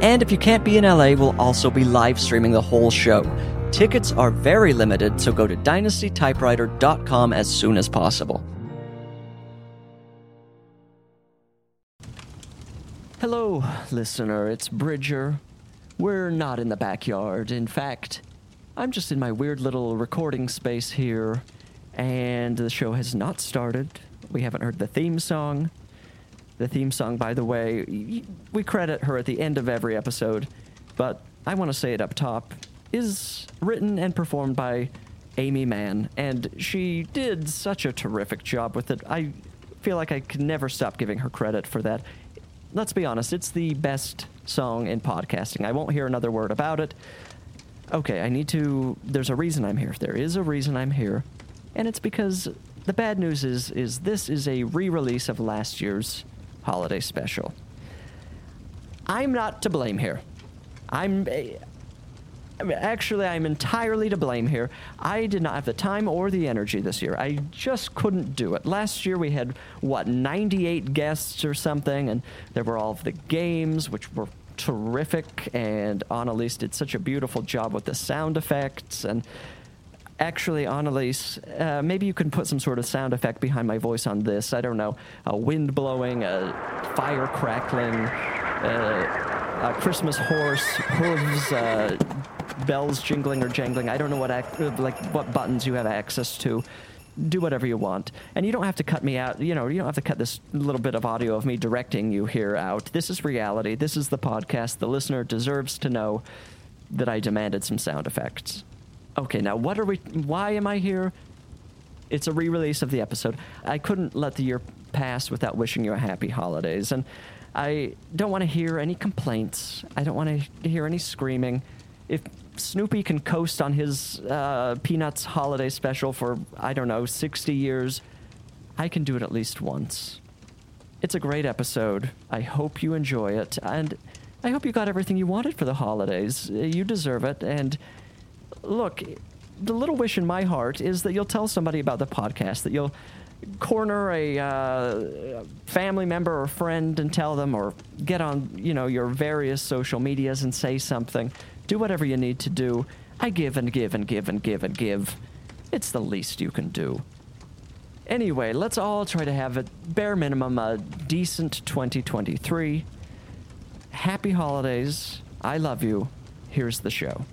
And if you can't be in LA, we'll also be live streaming the whole show. Tickets are very limited, so go to dynastytypewriter.com as soon as possible. Hello, listener, it's Bridger. We're not in the backyard. In fact, I'm just in my weird little recording space here, and the show has not started. We haven't heard the theme song. The theme song, by the way, we credit her at the end of every episode, but I want to say it up top, is written and performed by Aimee Mann, and she did such a terrific job with it. I feel like I can never stop giving her credit for that. Let's be honest, it's the best song in podcasting. I won't hear another word about it. Okay, I need to. There's a reason I'm here. There is a reason I'm here, and it's because the bad news is is this is a re-release of last year's holiday special. I'm not to blame here. I'm actually I'm entirely to blame here. I did not have the time or the energy this year. I just couldn't do it. Last year we had what 98 guests or something, and there were all of the games which were terrific. And Annalise did such a beautiful job with the sound effects and. Actually, Annalise, uh, maybe you can put some sort of sound effect behind my voice on this. I don't know, a wind blowing, a fire crackling, uh, a Christmas horse, hooves, uh, bells jingling or jangling. I don't know what ac- uh, like what buttons you have access to. Do whatever you want, and you don't have to cut me out. You know, you don't have to cut this little bit of audio of me directing you here out. This is reality. This is the podcast. The listener deserves to know that I demanded some sound effects. Okay, now what are we? Why am I here? It's a re-release of the episode. I couldn't let the year pass without wishing you a happy holidays, and I don't want to hear any complaints. I don't want to hear any screaming. If Snoopy can coast on his uh, Peanuts holiday special for I don't know sixty years, I can do it at least once. It's a great episode. I hope you enjoy it, and I hope you got everything you wanted for the holidays. You deserve it, and look, the little wish in my heart is that you'll tell somebody about the podcast, that you'll corner a uh, family member or friend and tell them, or get on, you know, your various social medias and say something. Do whatever you need to do. I give and give and give and give and give. It's the least you can do. Anyway, let's all try to have at bare minimum a decent 2023. Happy holidays. I love you. Here's the show.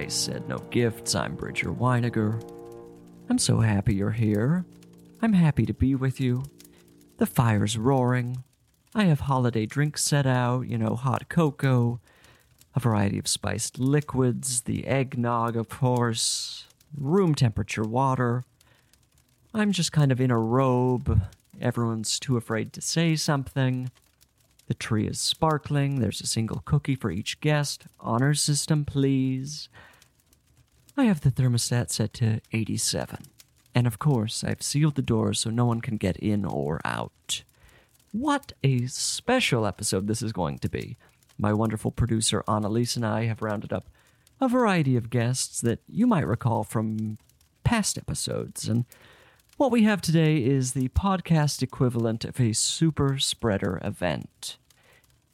I Said No Gifts. I'm Bridger Winegar. I'm so happy you're here. I'm happy to be with you. The fire's roaring. I have holiday drinks set out, you know, hot cocoa, a variety of spiced liquids, the eggnog, of course, room temperature water. I'm just kind of in a robe. Everyone's too afraid to say something. The tree is sparkling. There's a single cookie for each guest. Honor system, please. I have the thermostat set to 87. And of course, I've sealed the doors so no one can get in or out. What a special episode this is going to be. My wonderful producer Annalise and I have rounded up a variety of guests that you might recall from past episodes, and What we have today is the podcast equivalent of a super spreader event.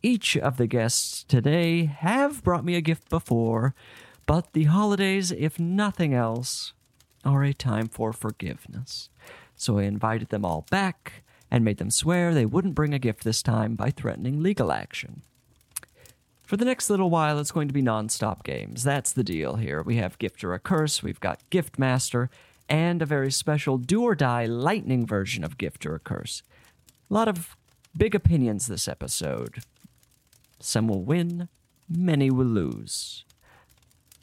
Each of the guests today have brought me a gift before, but the holidays, if nothing else, are a time for forgiveness. So I invited them all back and made them swear they wouldn't bring a gift this time by threatening legal action. For the next little while, it's going to be non-stop games. That's the deal here. We have Gift or a Curse, we've got Gift Master, and a very special do or die lightning version of Gift or a Curse. A lot of big opinions this episode. Some will win, many will lose.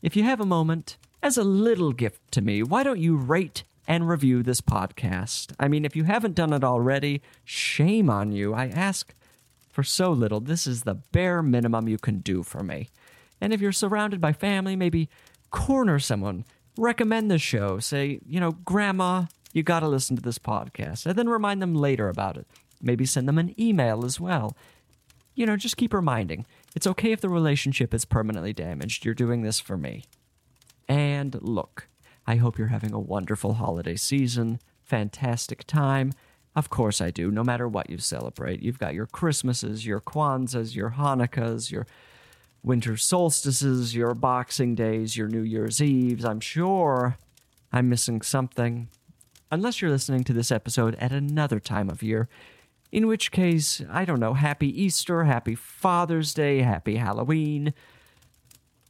If you have a moment, as a little gift to me, why don't you rate and review this podcast? I mean, if you haven't done it already, shame on you. I ask for so little. This is the bare minimum you can do for me. And if you're surrounded by family, maybe corner someone, recommend the show. Say, you know, Grandma, you got to listen to this podcast. And then remind them later about it. Maybe send them an email as well. You know, just keep reminding. It's okay if the relationship is permanently damaged. You're doing this for me. And look, I hope you're having a wonderful holiday season, fantastic time. Of course I do, no matter what you celebrate. You've got your Christmases, your Kwanzaas, your Hanukkahs, your winter solstices, your Boxing Days, your New Year's Eves. I'm sure I'm missing something. Unless you're listening to this episode at another time of year, in which case, I don't know, Happy Easter, Happy Father's Day, Happy Halloween,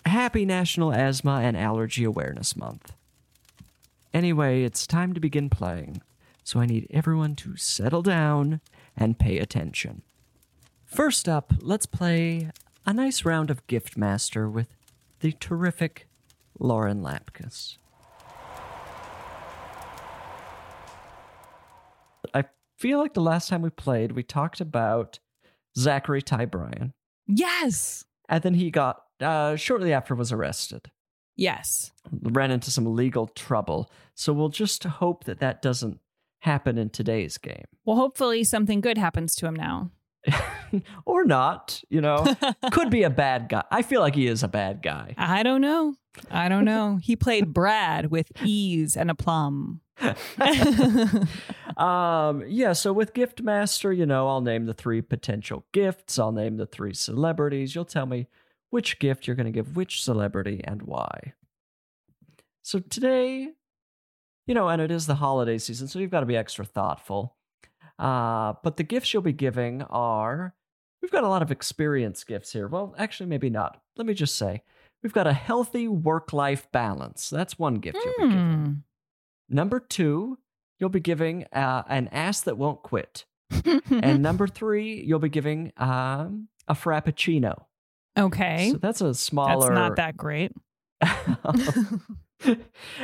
Happy National Asthma and Allergy Awareness Month. Anyway, it's time to begin playing, so I need everyone to settle down and pay attention. First up, let's play a nice round of Gift Master with the terrific Lauren Lapkus. I feel like the last time we played, we talked about Zachary Ty Bryan, Yes. and then he got uh, shortly after was arrested. Yes. ran into some legal trouble. So we'll just hope that that doesn't happen in today's game. Well, hopefully something good happens to him now. or not, you know. Could be a bad guy. I feel like he is a bad guy. I don't know. I don't know. He played Brad with ease and aplomb. um, yeah, so with Gift Master, you know, I'll name the three potential gifts, I'll name the three celebrities. You'll tell me which gift you're going to give which celebrity and why. So today, you know, and it is the holiday season, so you've got to be extra thoughtful. Uh, but the gifts you'll be giving are we've got a lot of experience gifts here. Well, actually, maybe not. Let me just say we've got a healthy work life balance. That's one gift you'll be giving. Hmm. Number two, you'll be giving uh, an ass that won't quit. and number three, you'll be giving um, a frappuccino. okay. So that's a smaller. That's not that great.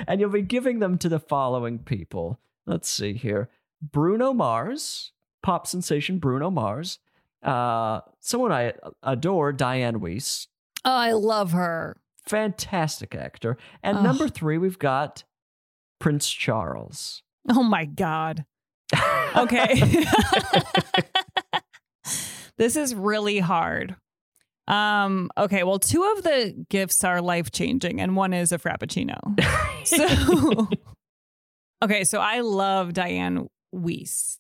and you'll be giving them to the following people. Let's see here Bruno Mars, pop sensation Bruno Mars, uh, someone I adore, Dianne Wiest, Oh, I love her. fantastic actor. And Ugh. number three, we've got Prince Charles. Oh my God. Okay. this is really hard. Um, okay, well, two of the gifts are life changing, and one is a frappuccino. So, okay, so I love Dianne Wiest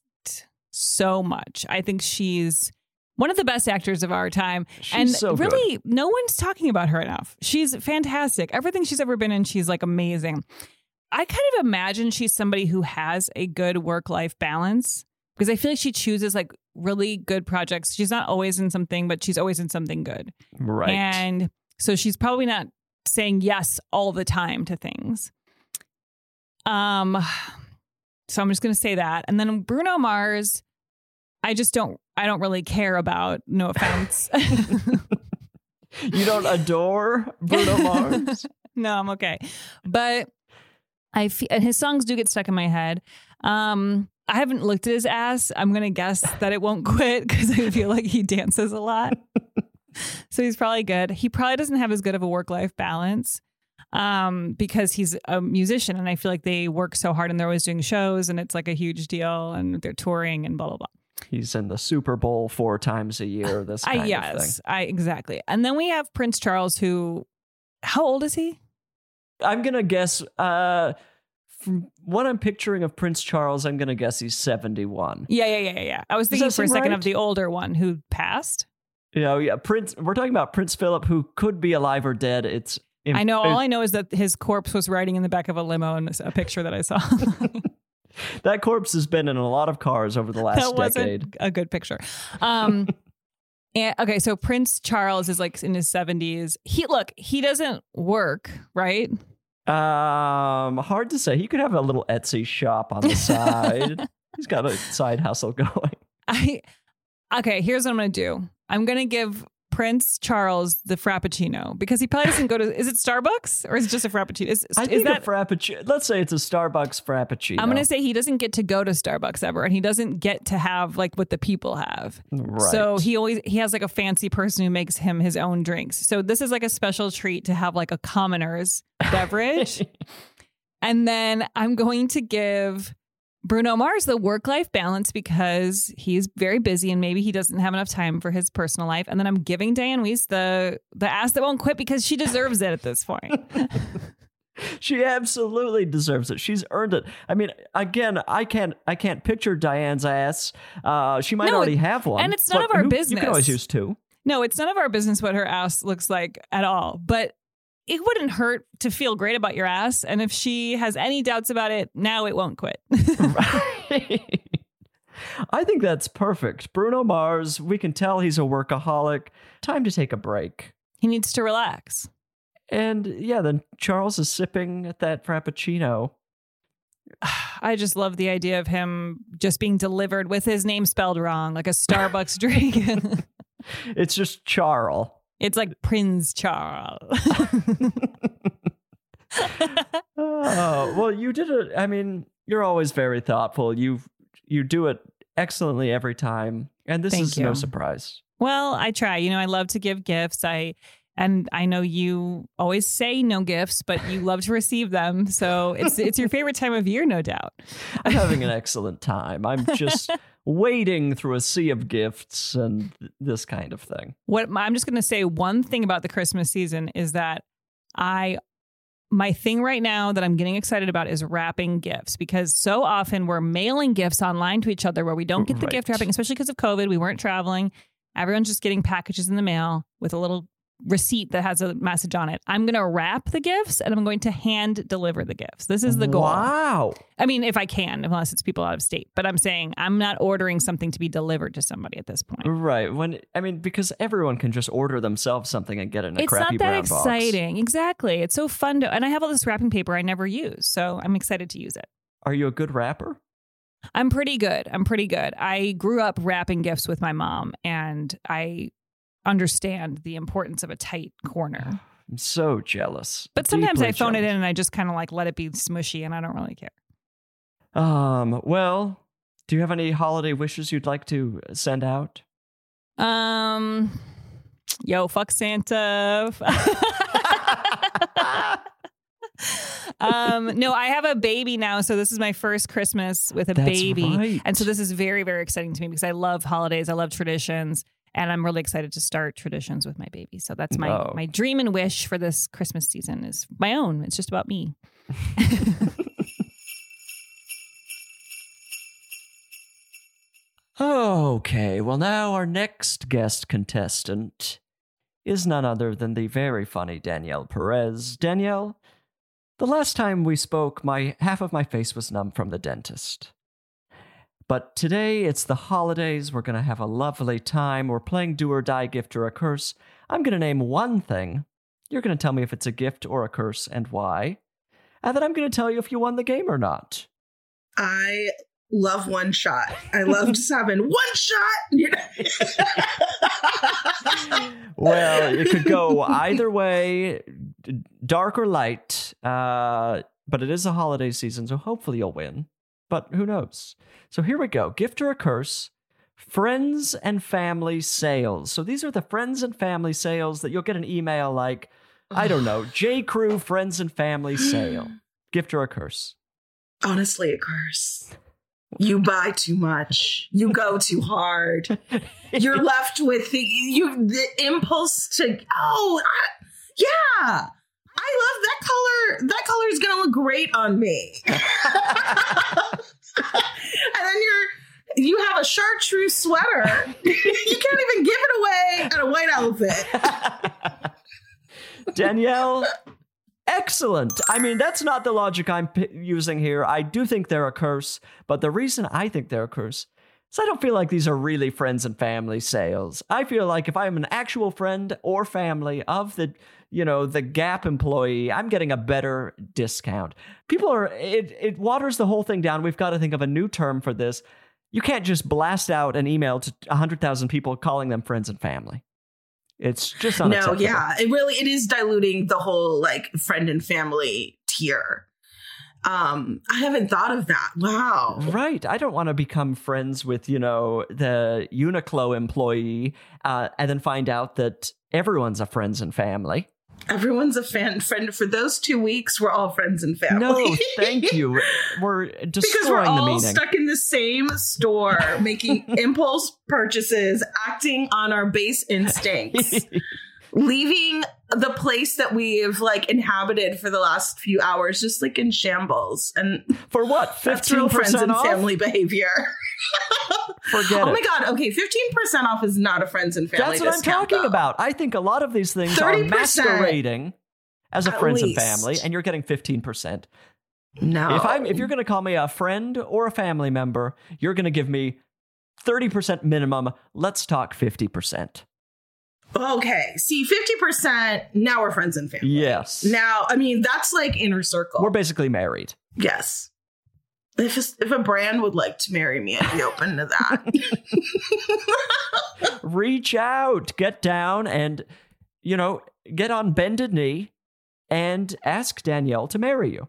so much. I think she's one of the best actors of our time. She's and so good. really, no one's talking about her enough. She's fantastic. Everything she's ever been in, she's like amazing. I kind of imagine she's somebody who has a good work life balance because I feel like she chooses like really good projects. She's not always in something, but she's always in something good. Right. And so she's probably not saying yes all the time to things. Um so I'm just going to say that. And then Bruno Mars I just don't I don't really care about, no offense. you don't adore Bruno Mars? no, I'm okay. But I feel, and his songs do get stuck in my head. Um, I haven't looked at his ass. I'm gonna guess that it won't quit because I feel like he dances a lot. so he's probably good. He probably doesn't have as good of a work life balance um, because he's a musician, and I feel like they work so hard and they're always doing shows, and it's like a huge deal, and they're touring and blah blah blah. He's in the Super Bowl four times a year. This kind I of yes, thing. I exactly. And then we have Prince Charles, who, how old is he? I'm gonna guess uh from what I'm picturing of Prince Charles, I'm gonna guess he's 71. Yeah, yeah, yeah, yeah, yeah. I was thinking for a second right? of the older one who passed. You know, yeah, Prince. We're talking about Prince Philip, who could be alive or dead. It's. I know. All I know is that his corpse was riding in the back of a limo in a picture that I saw. that corpse has been in a lot of cars over the last that decade. wasn't a good picture. Um, and, okay, so Prince Charles is like in his seventies. He look, he doesn't work, right? Um, hard to say. He could have a little Etsy shop on the side. He's got a side hustle going. I okay. Here's what I'm gonna do. I'm gonna give Prince Charles the Frappuccino because he probably doesn't go to. Is it Starbucks or is it just a Frappuccino? Is, I is think that? a frappuccino. Let's say it's a Starbucks frappuccino. I'm gonna say he doesn't get to go to Starbucks ever, and he doesn't get to have like what the people have. right. So he always he has like a fancy person who makes him his own drinks. So this is like a special treat to have like a commoner's beverage. and then I'm going to give Bruno Mars the work life balance because he's very busy and maybe he doesn't have enough time for his personal life. And then I'm giving Dianne Wiest the the ass that won't quit because she deserves it at this point. she absolutely deserves it. She's earned it. I mean, again, I can't I can't picture Dianne's ass. Uh, she might No, already have one, and it's none of our who- You business. can always use two. No, it's none of our business what her ass looks like at all. But it wouldn't hurt to feel great about your ass. And if she has any doubts about it, now it won't quit. Right. I think that's perfect. Bruno Mars, we can tell he's a workaholic. Time to take a break. he needs to relax. And yeah, then Charles is sipping at that frappuccino. I just love the idea of him just being delivered with his name spelled wrong, like a Starbucks drink. It's just Charles. It's like Prince Charles. Oh, well, you did it. I mean, you're always very thoughtful. You you do it excellently every time, and this Thank is no surprise. well, I try. You know, I love to give gifts. I and I know you always say no gifts, but you love to receive them. So it's it's your favorite time of year, no doubt. I'm having an excellent time. I'm just wading through a sea of gifts and this kind of thing. What I'm just going to say one thing about the Christmas season is that I my thing right now that I'm getting excited about is wrapping gifts because so often we're mailing gifts online to each other where we don't get the gift wrapping, especially because of COVID. We weren't traveling. Everyone's just getting packages in the mail with a little receipt that has a message on it. I'm going to wrap the gifts and I'm going to hand deliver the gifts. This is the goal. Wow. I mean, if I can, unless it's people out of state. But I'm saying I'm not ordering something to be delivered to somebody at this point. Right. When I mean, because everyone can just order themselves something and get it in a it's crappy not that brown box. exciting. Exactly. It's so fun to, and I have all this wrapping paper I never use. So I'm excited to use it. Are you a good rapper? I'm pretty good. I'm pretty good. I grew up wrapping gifts with my mom and I understand the importance of a tight corner. I'm so jealous. But sometimes Deeply I phone it in and I just kind of like let it be smushy and I don't really care. Um. Well, do you have any holiday wishes you'd like to send out? Um, yo, fuck Santa. um, no, I have a baby now, so this is my first Christmas with a That's baby, right. and so this is very, very exciting to me because I love holidays, I love traditions, and I'm really excited to start traditions with my baby. So that's my Oh. my dream and wish for this Christmas season is my own. It's just about me. Okay, well, now our next guest contestant is none other than the very funny Danielle Perez. Danielle, the last time we spoke, my half of my face was numb from the dentist. But today it's the holidays. We're going to have a lovely time. We're playing Do or Die Gift or a Curse. I'm going to name one thing. You're going to tell me if it's a gift or a curse and why. And then I'm going to tell you if you won the game or not. I love one shot. I love just having one shot. Well, it could go either way, dark or light. Uh, but it is a holiday season, so hopefully you'll win. But who knows? So here we go. Gift or a curse. Friends and family sales. So these are the friends and family sales that you'll get an email like, I don't know, J. Crew friends and family sale. Gift or a curse. Honestly, a curse. You buy too much. You go too hard. You're left with the you the impulse to oh I, yeah. I love that color. That color is gonna look great on me. and then you're you have a chartreuse sweater. you can't even give it away at a white outfit. Danielle, excellent. I mean, that's not the logic I'm p- using here. I do think they're a curse, but the reason I think they're a curse is I don't feel like these are really friends and family sales. I feel like if I'm an actual friend or family of the, you know, the Gap employee, I'm getting a better discount. People are it it waters the whole thing down. We've got to think of a new term for this. You can't just blast out an email to 100,000 people calling them friends and family. It's just No, yeah. It really it is diluting the whole like friend and family tier. Um, I haven't thought of that. Wow. Right. I don't want to become friends with, you know, the Uniqlo employee uh, and then find out that everyone's a friends and family. Everyone's a fan friend for those two weeks. We're all friends and family. No, thank you. We're because we're destroying the all stuck in the same store, making impulse purchases, acting on our base instincts, leaving the place that we've like inhabited for the last few hours just like in shambles. And For what? that's real friends 15% and off? family behavior. Forget oh it. oh it. my god! Okay, fifteen percent off is not a friends and family. That's what I'm talking though. about. I think a lot of these things are 30%. masquerading as a friends least. and family, and you're getting 15%. No, If I'm if you're going to call me a friend or a family member, you're going to give me 30% minimum. Let's talk 50%. Okay, see, fifty percent. Now we're friends and family. Yes. Now, I mean, that's like inner circle. We're basically married. Yes. If a, if a brand would like to marry me, I'd be open to that. Reach out, get down, and, you know, get on bended knee and ask Danielle to marry you.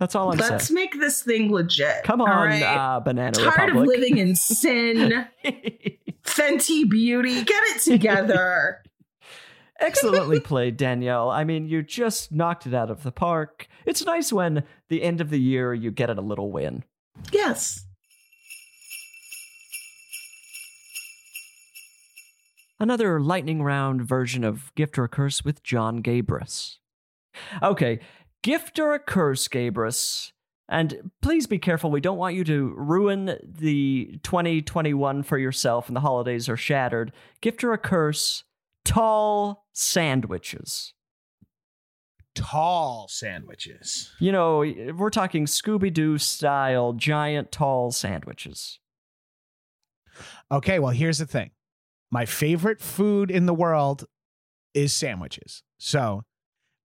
That's all I'm Let's saying. make this thing legit. Come on, right? uh, Banana Tired Republic. of living in sin. Fenty Beauty, get it together. Excellently played, Danielle. I mean, you just knocked it out of the park. It's nice when the end of the year you get a little win. yes. Another lightning round version of Gift or Curse with Jon Gabrus. Okay, Gift or a Curse, Gabrus? And please be careful. We don't want you to ruin the 2021 for yourself and the holidays are shattered. Gift or a Curse, tall sandwiches. Tall sandwiches. You know, we're talking Scooby Doo style, giant, tall sandwiches. Okay, well, here's the thing. My favorite food in the world is sandwiches. So,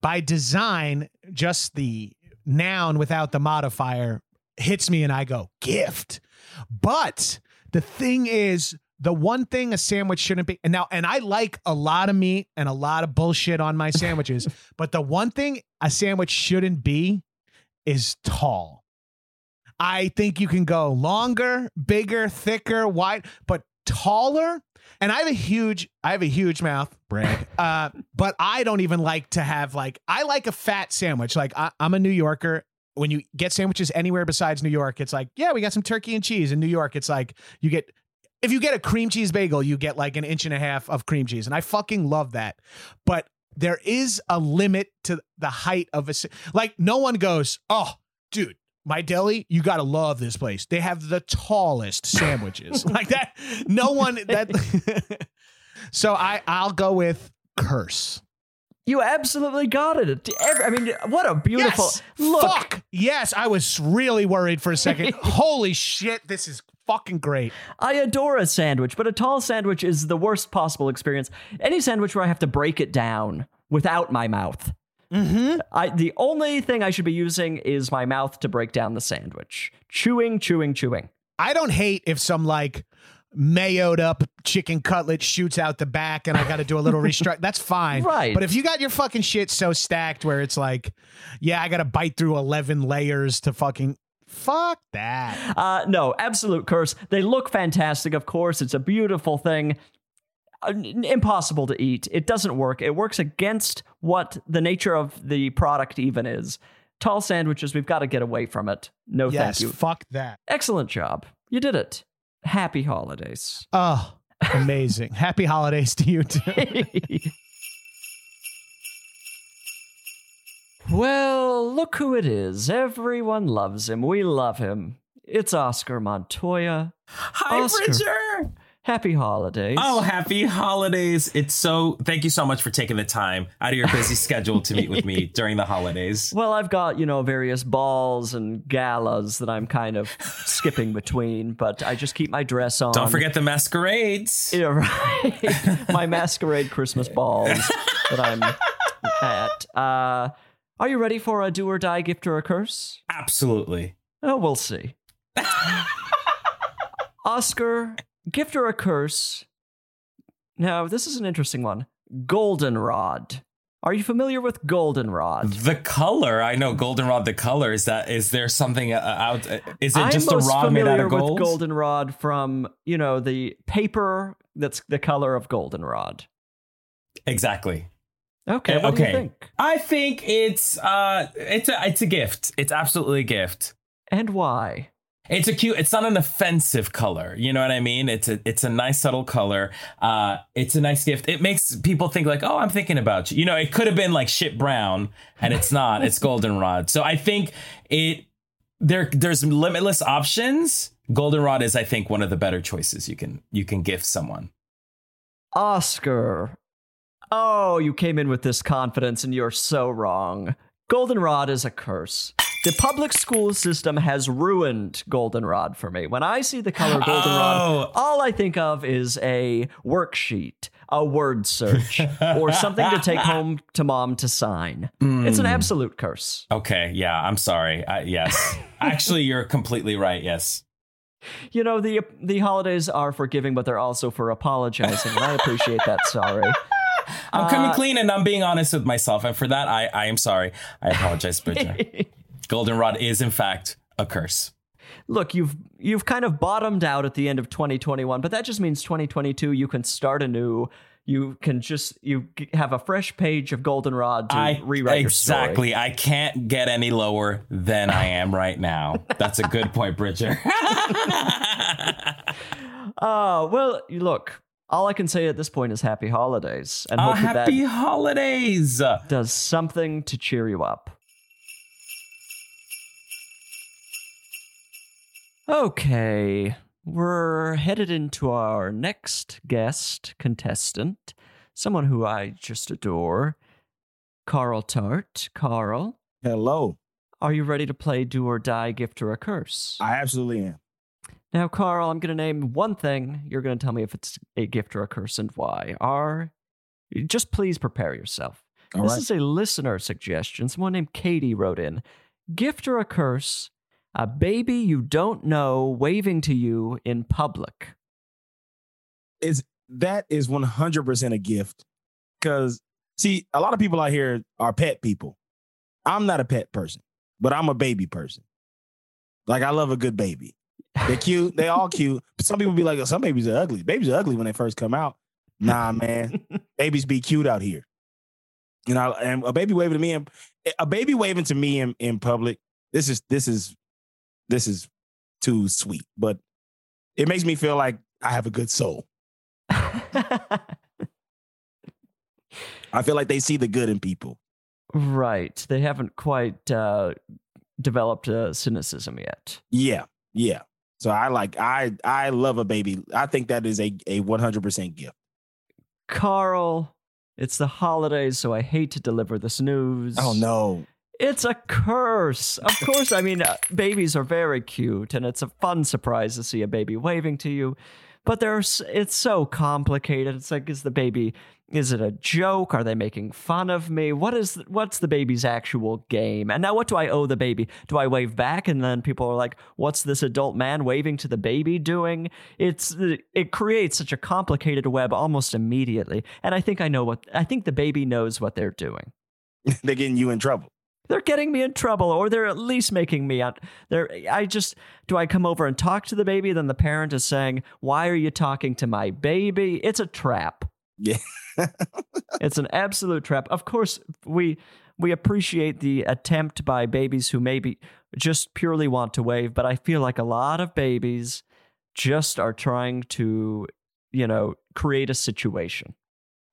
by design, just the noun without the modifier hits me and I go, gift. But the thing is, the one thing a sandwich shouldn't be, and now, and I like a lot of meat and a lot of bullshit on my sandwiches, but the one thing a sandwich shouldn't be is tall. I think you can go longer, bigger, thicker, wide, but taller. And I have a huge, I have a huge mouth, brag. Uh, but I don't even like to have like, I like a fat sandwich. Like I, I'm a New Yorker. When you get sandwiches anywhere besides New York, it's like, yeah, we got some turkey and cheese. In New York, it's like you get, if you get a cream cheese bagel, you get like an inch and a half of cream cheese, and I fucking love that. But there is a limit to the height of a like. No one goes, oh, dude, my deli, you gotta love this place. They have the tallest sandwiches like that. No one that. so I I'll go with curse. You absolutely got it. I mean, what a beautiful Yes. look. Fuck. Yes, I was really worried for a second. Holy shit, this is fucking great. I adore a sandwich, but a tall sandwich is the worst possible experience. Any sandwich where I have to break it down without my mouth. Mm-hmm. I the only thing I should be using is my mouth to break down the sandwich. Chewing, chewing, chewing. I don't hate if some like mayoed up chicken cutlet shoots out the back and I got to do a little restruct. That's fine. Right. But if you got your fucking shit so stacked where it's like, yeah, I got to bite through 11 layers to fucking fuck that. Uh, no, absolute curse. They look fantastic, of course. It's a beautiful thing. Uh, n- impossible to eat. It doesn't work. It works against what the nature of the product even is. Tall sandwiches, we've got to get away from it. No, yes, thank you. fuck that. Excellent job. You did it. Happy holidays. Oh, amazing. Happy holidays to you too. Well, look who it is. Everyone loves him. We love him. It's Oscar Montoya. Hi, Oscar. Bridger. Happy holidays. Oh, happy holidays. It's so, thank you so much for taking the time out of your busy schedule to meet with me during the holidays. Well, I've got, you know, various balls and galas that I'm kind of skipping between, but I just keep my dress on. Don't forget the masquerades. Yeah, right. my masquerade Christmas balls that I'm at. Uh, are you ready for a do or die gift or a curse? Absolutely. Oh, we'll see. Oscar, gift or a curse? Now, this is an interesting one. Goldenrod. Are you familiar with goldenrod? The color, I know goldenrod. The color is that. Is there something uh, out? uh, Is it I'm just a most rod made out of gold? with goldenrod from you know the paper that's the color of goldenrod. Exactly. Okay, Uh, what do you okay. think? I think it's uh, it's a it's a gift. It's absolutely a gift. And why? It's a cute. It's not an offensive color. You know what I mean? It's a it's a nice subtle color. Uh, it's a nice gift. It makes people think like, oh, I'm thinking about you. You know, it could have been like shit brown, and it's not. it's goldenrod. So I think it there there's limitless options. Goldenrod is, I think, one of the better choices you can you can gift someone. Oscar. Oh, you came in with this confidence and you're so wrong. Goldenrod is a curse. The public school system has ruined goldenrod for me. When I see the color goldenrod, Oh. all I think of is a worksheet, a word search, or something to take home to mom to sign. It's an Mm. absolute curse. Okay, yeah, I'm sorry. Uh, yes, actually, you're completely right. Yes. You know, the the holidays are forgiving, but they're also for apologizing, and I appreciate that. Sorry. I'm coming Uh, clean and I'm being honest with myself. And for that, I, I am sorry. I apologize, Bridger. Goldenrod is, in fact, a curse. Look, you've you've kind of bottomed out at the end of 2021, but that just means 2022 you can start anew. You can just you have a fresh page of goldenrod to I rewrite your story. exactly. I can't get any lower than I am right now. That's a good point, Bridger. Oh, well, look, all I can say at this point is happy holidays and uh, hope happy that holidays. does something to cheer you up. Okay, we're headed into our next guest contestant, someone who I just adore, Carl Tart. Carl, Hello. are you ready to play Do or Die, Gift or a Curse? I absolutely am. Now, Carl, I'm going to name one thing. You're going to tell me if it's a gift or a curse and why. Are just please prepare yourself. All this right. is a listener suggestion. Someone named Katie wrote in Gift or a curse, a baby you don't know waving to you in public. Is that is 100% a gift. Cuz see, a lot of people out here are pet people. I'm not a pet person, but I'm a baby person. Like I love a good baby. They're cute. They all cute. But some people be like, some babies are ugly. Babies are ugly when they first come out. Nah, man. babies be cute out here. You know, and a baby waving to me, and a baby waving to me in, in public. This is this is this is too sweet, but it makes me feel like I have a good soul. I feel like they see the good in people. right. They haven't quite uh, developed uh, cynicism yet. Yeah, yeah. So I like I I love a baby. I think that is a a one hundred percent gift. Carl, it's the holidays, so I hate to deliver this news. Oh no, It's a curse. Of course, I mean, uh, babies are very cute, and it's a fun surprise to see a baby waving to you. But there's, it's so complicated. It's like, is the baby, is it a joke? Are they making fun of me? What is, what's the baby's actual game? And now, what do I owe the baby? Do I wave back? And then people are like, what's this adult man waving to the baby doing? It's, it creates such a complicated web almost immediately. And I think I know what, I think the baby knows what they're doing they're getting you in trouble. They're getting me in trouble or they're at least making me out. They're i just do i come over and talk to the baby? Then the parent is saying why are you talking to my baby? It's a trap. Yeah, it's an absolute trap. Of course we we appreciate the attempt by babies who maybe just purely want to wave but i feel like a lot of babies just are trying to you know create a situation.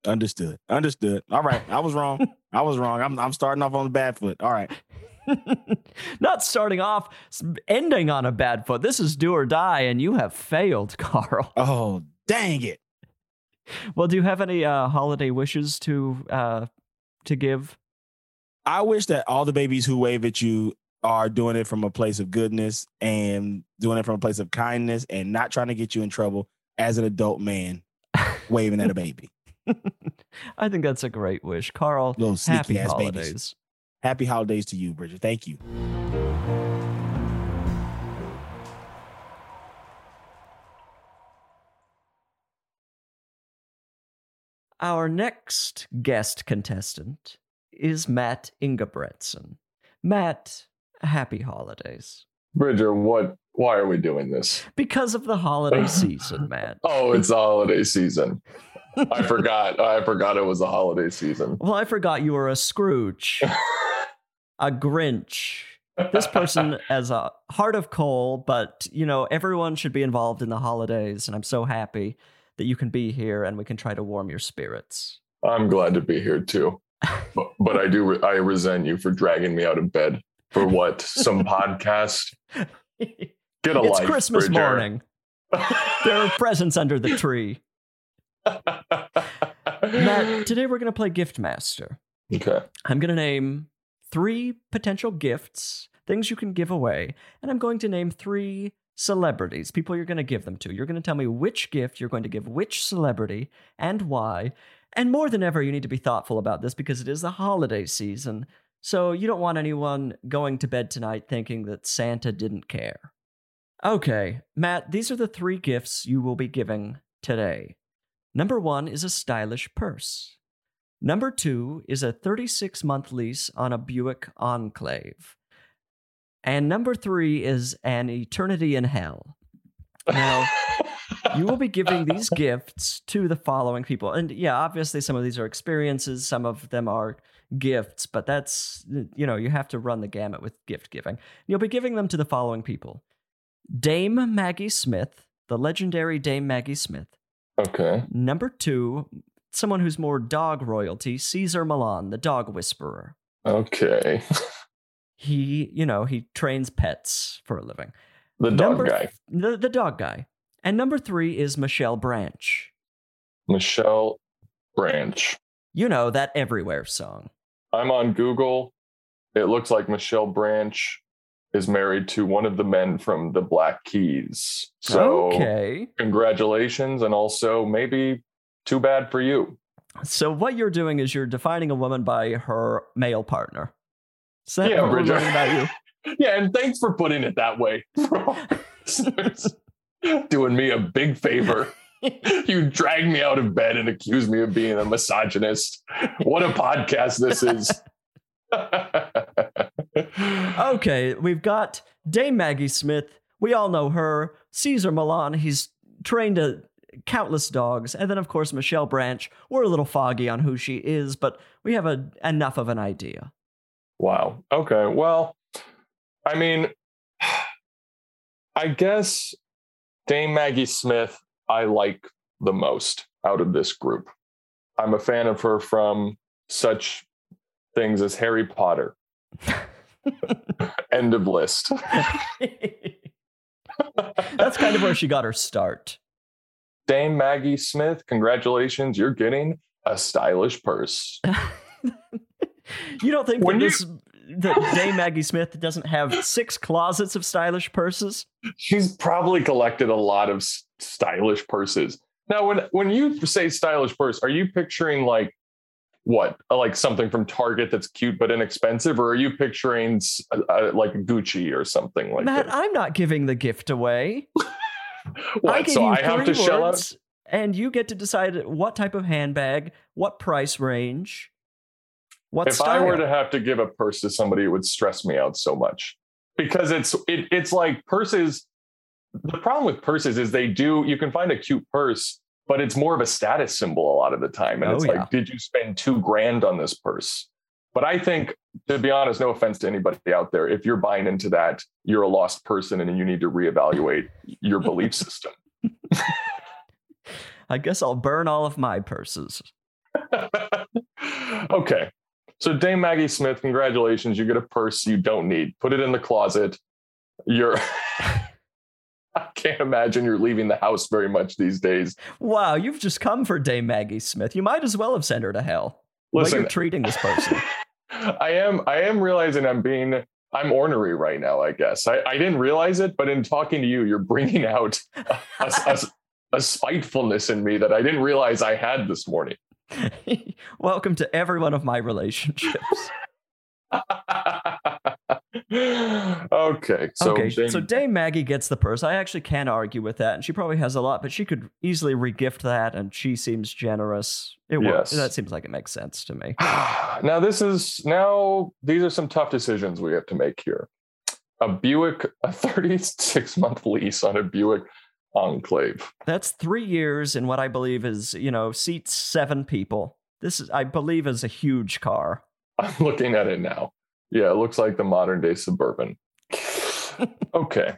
Understood, understood. All right, I was wrong. I was wrong. I'm I'm starting off on the bad foot. All right. Not starting off, ending on a bad foot. This is do or die, and you have failed, Carl. Oh, dang it. Well, do you have any uh, holiday wishes to uh, to give? I wish that all the babies who wave at you are doing it from a place of goodness and doing it from a place of kindness and not trying to get you in trouble as an adult man waving at a baby. I think that's a great wish, Carl. Little happy holidays. babies. Happy holidays to you, Bridget. Thank you. Our next guest contestant is Matt Ingebretson. Matt, happy holidays. Bridger, what? Why are we doing this? Because of the holiday season, Matt. Oh, it's the holiday season. I forgot. I forgot it was the holiday season. Well, I forgot you were a Scrooge, a Grinch. This person has a heart of coal, but you know, everyone should be involved in the holidays, and I'm so happy that you can be here and we can try to warm your spirits. I'm glad to be here too, but, but I do. I resent you for dragging me out of bed for what? Some podcast? Get a it's life, Christmas Bridger. morning. There are presents under the tree. Matt, today we're going to play Gift Master. okay. I'm going to name three potential gifts, things you can give away, and I'm going to name three celebrities, people you're going to give them to. You're going to tell me which gift you're going to give which celebrity and why. And more than ever, you need to be thoughtful about this because it is the holiday season. So you don't want anyone going to bed tonight thinking that Santa didn't care. Okay, Matt, these are the three gifts you will be giving today. Number one is a stylish purse. Number two is a 36 month lease on a Buick Enclave. And number three is an eternity in hell. Now, you will be giving these gifts to the following people. And yeah, obviously, some of these are experiences, some of them are gifts, but that's, you know, you have to run the gamut with gift giving. You'll be giving them to the following people Dame Maggie Smith, the legendary Dame Maggie Smith. Okay. Number two, someone who's more dog royalty, Cesar Millan, the dog whisperer. Okay. He, you know, he trains pets for a living. The dog Number guy, th- the, the dog guy. And number three is Michelle Branch. Michelle Branch. You know, that Everywhere song. I'm on Google. It looks like Michelle Branch is married to one of the men from the Black Keys. So okay. congratulations, and also maybe too bad for you. So what you're doing is you're defining a woman by her male partner. That Yeah, what we're Bridger. learning about you? Yeah, and thanks for putting it that way. Doing me a big favor. You dragged me out of bed and accused me of being a misogynist. What a podcast this is. Okay, we've got Dame Maggie Smith. We all know her. Cesar Millan. He's trained a countless dogs, and then of course Michelle Branch. We're a little foggy on who she is, but we have a, enough of an idea. Wow. Okay. Well, I mean, I guess Dame Maggie Smith, I like the most out of this group. I'm a fan of her from such things as Harry Potter. End of list. That's kind of where she got her start. Dame Maggie Smith, congratulations. You're getting a stylish purse. You don't think When that you- this that Dame Maggie Smith doesn't have six closets of stylish purses? She's probably collected a lot of stylish purses. Now, when when you say stylish purse, are you picturing like what, like something from Target that's cute but inexpensive, or are you picturing uh, uh, like Gucci or something like Matt, that? I'm not giving the gift away. I What? gave So you I have to three shell out. words, and you get to decide what type of handbag, what price range, what If style. I were to have to give a purse to somebody, it would stress me out so much because it's it, it's like purses. The problem with purses is they do you can find a cute purse, but it's more of a status symbol a lot of the time, and Oh, it's yeah. like, did you spend two grand on this purse? But I think, to be honest, no offense to anybody out there, if you're buying into that, you're a lost person, and you need to reevaluate your belief system. I guess I'll burn all of my purses. okay. So Dame Maggie Smith, congratulations. You get a purse you don't need. Put it in the closet. You're I can't imagine you're leaving the house very much these days. Wow, you've just come for Dame Maggie Smith. You might as well have sent her to hell. Listen, you're treating this person. I am I am realizing I'm being I'm ornery right now, I guess. I, I didn't realize it, but in talking to you, you're bringing out a, a, a spitefulness in me that I didn't realize I had this morning. Welcome to every one of my relationships. Okay. So okay, Dame- so Dame Maggie gets the purse. I actually can't argue with that, and she probably has a lot, but she could easily regift that, and she seems generous. It works. Yes. That seems like it makes sense to me. now this is now these are some tough decisions we have to make here. A Buick, a 36 month lease on a Buick Enclave. That's three years in what I believe is, you know, seats seven people. This is, I believe, is a huge car. I'm looking at it now. Yeah, it looks like the modern day suburban. okay.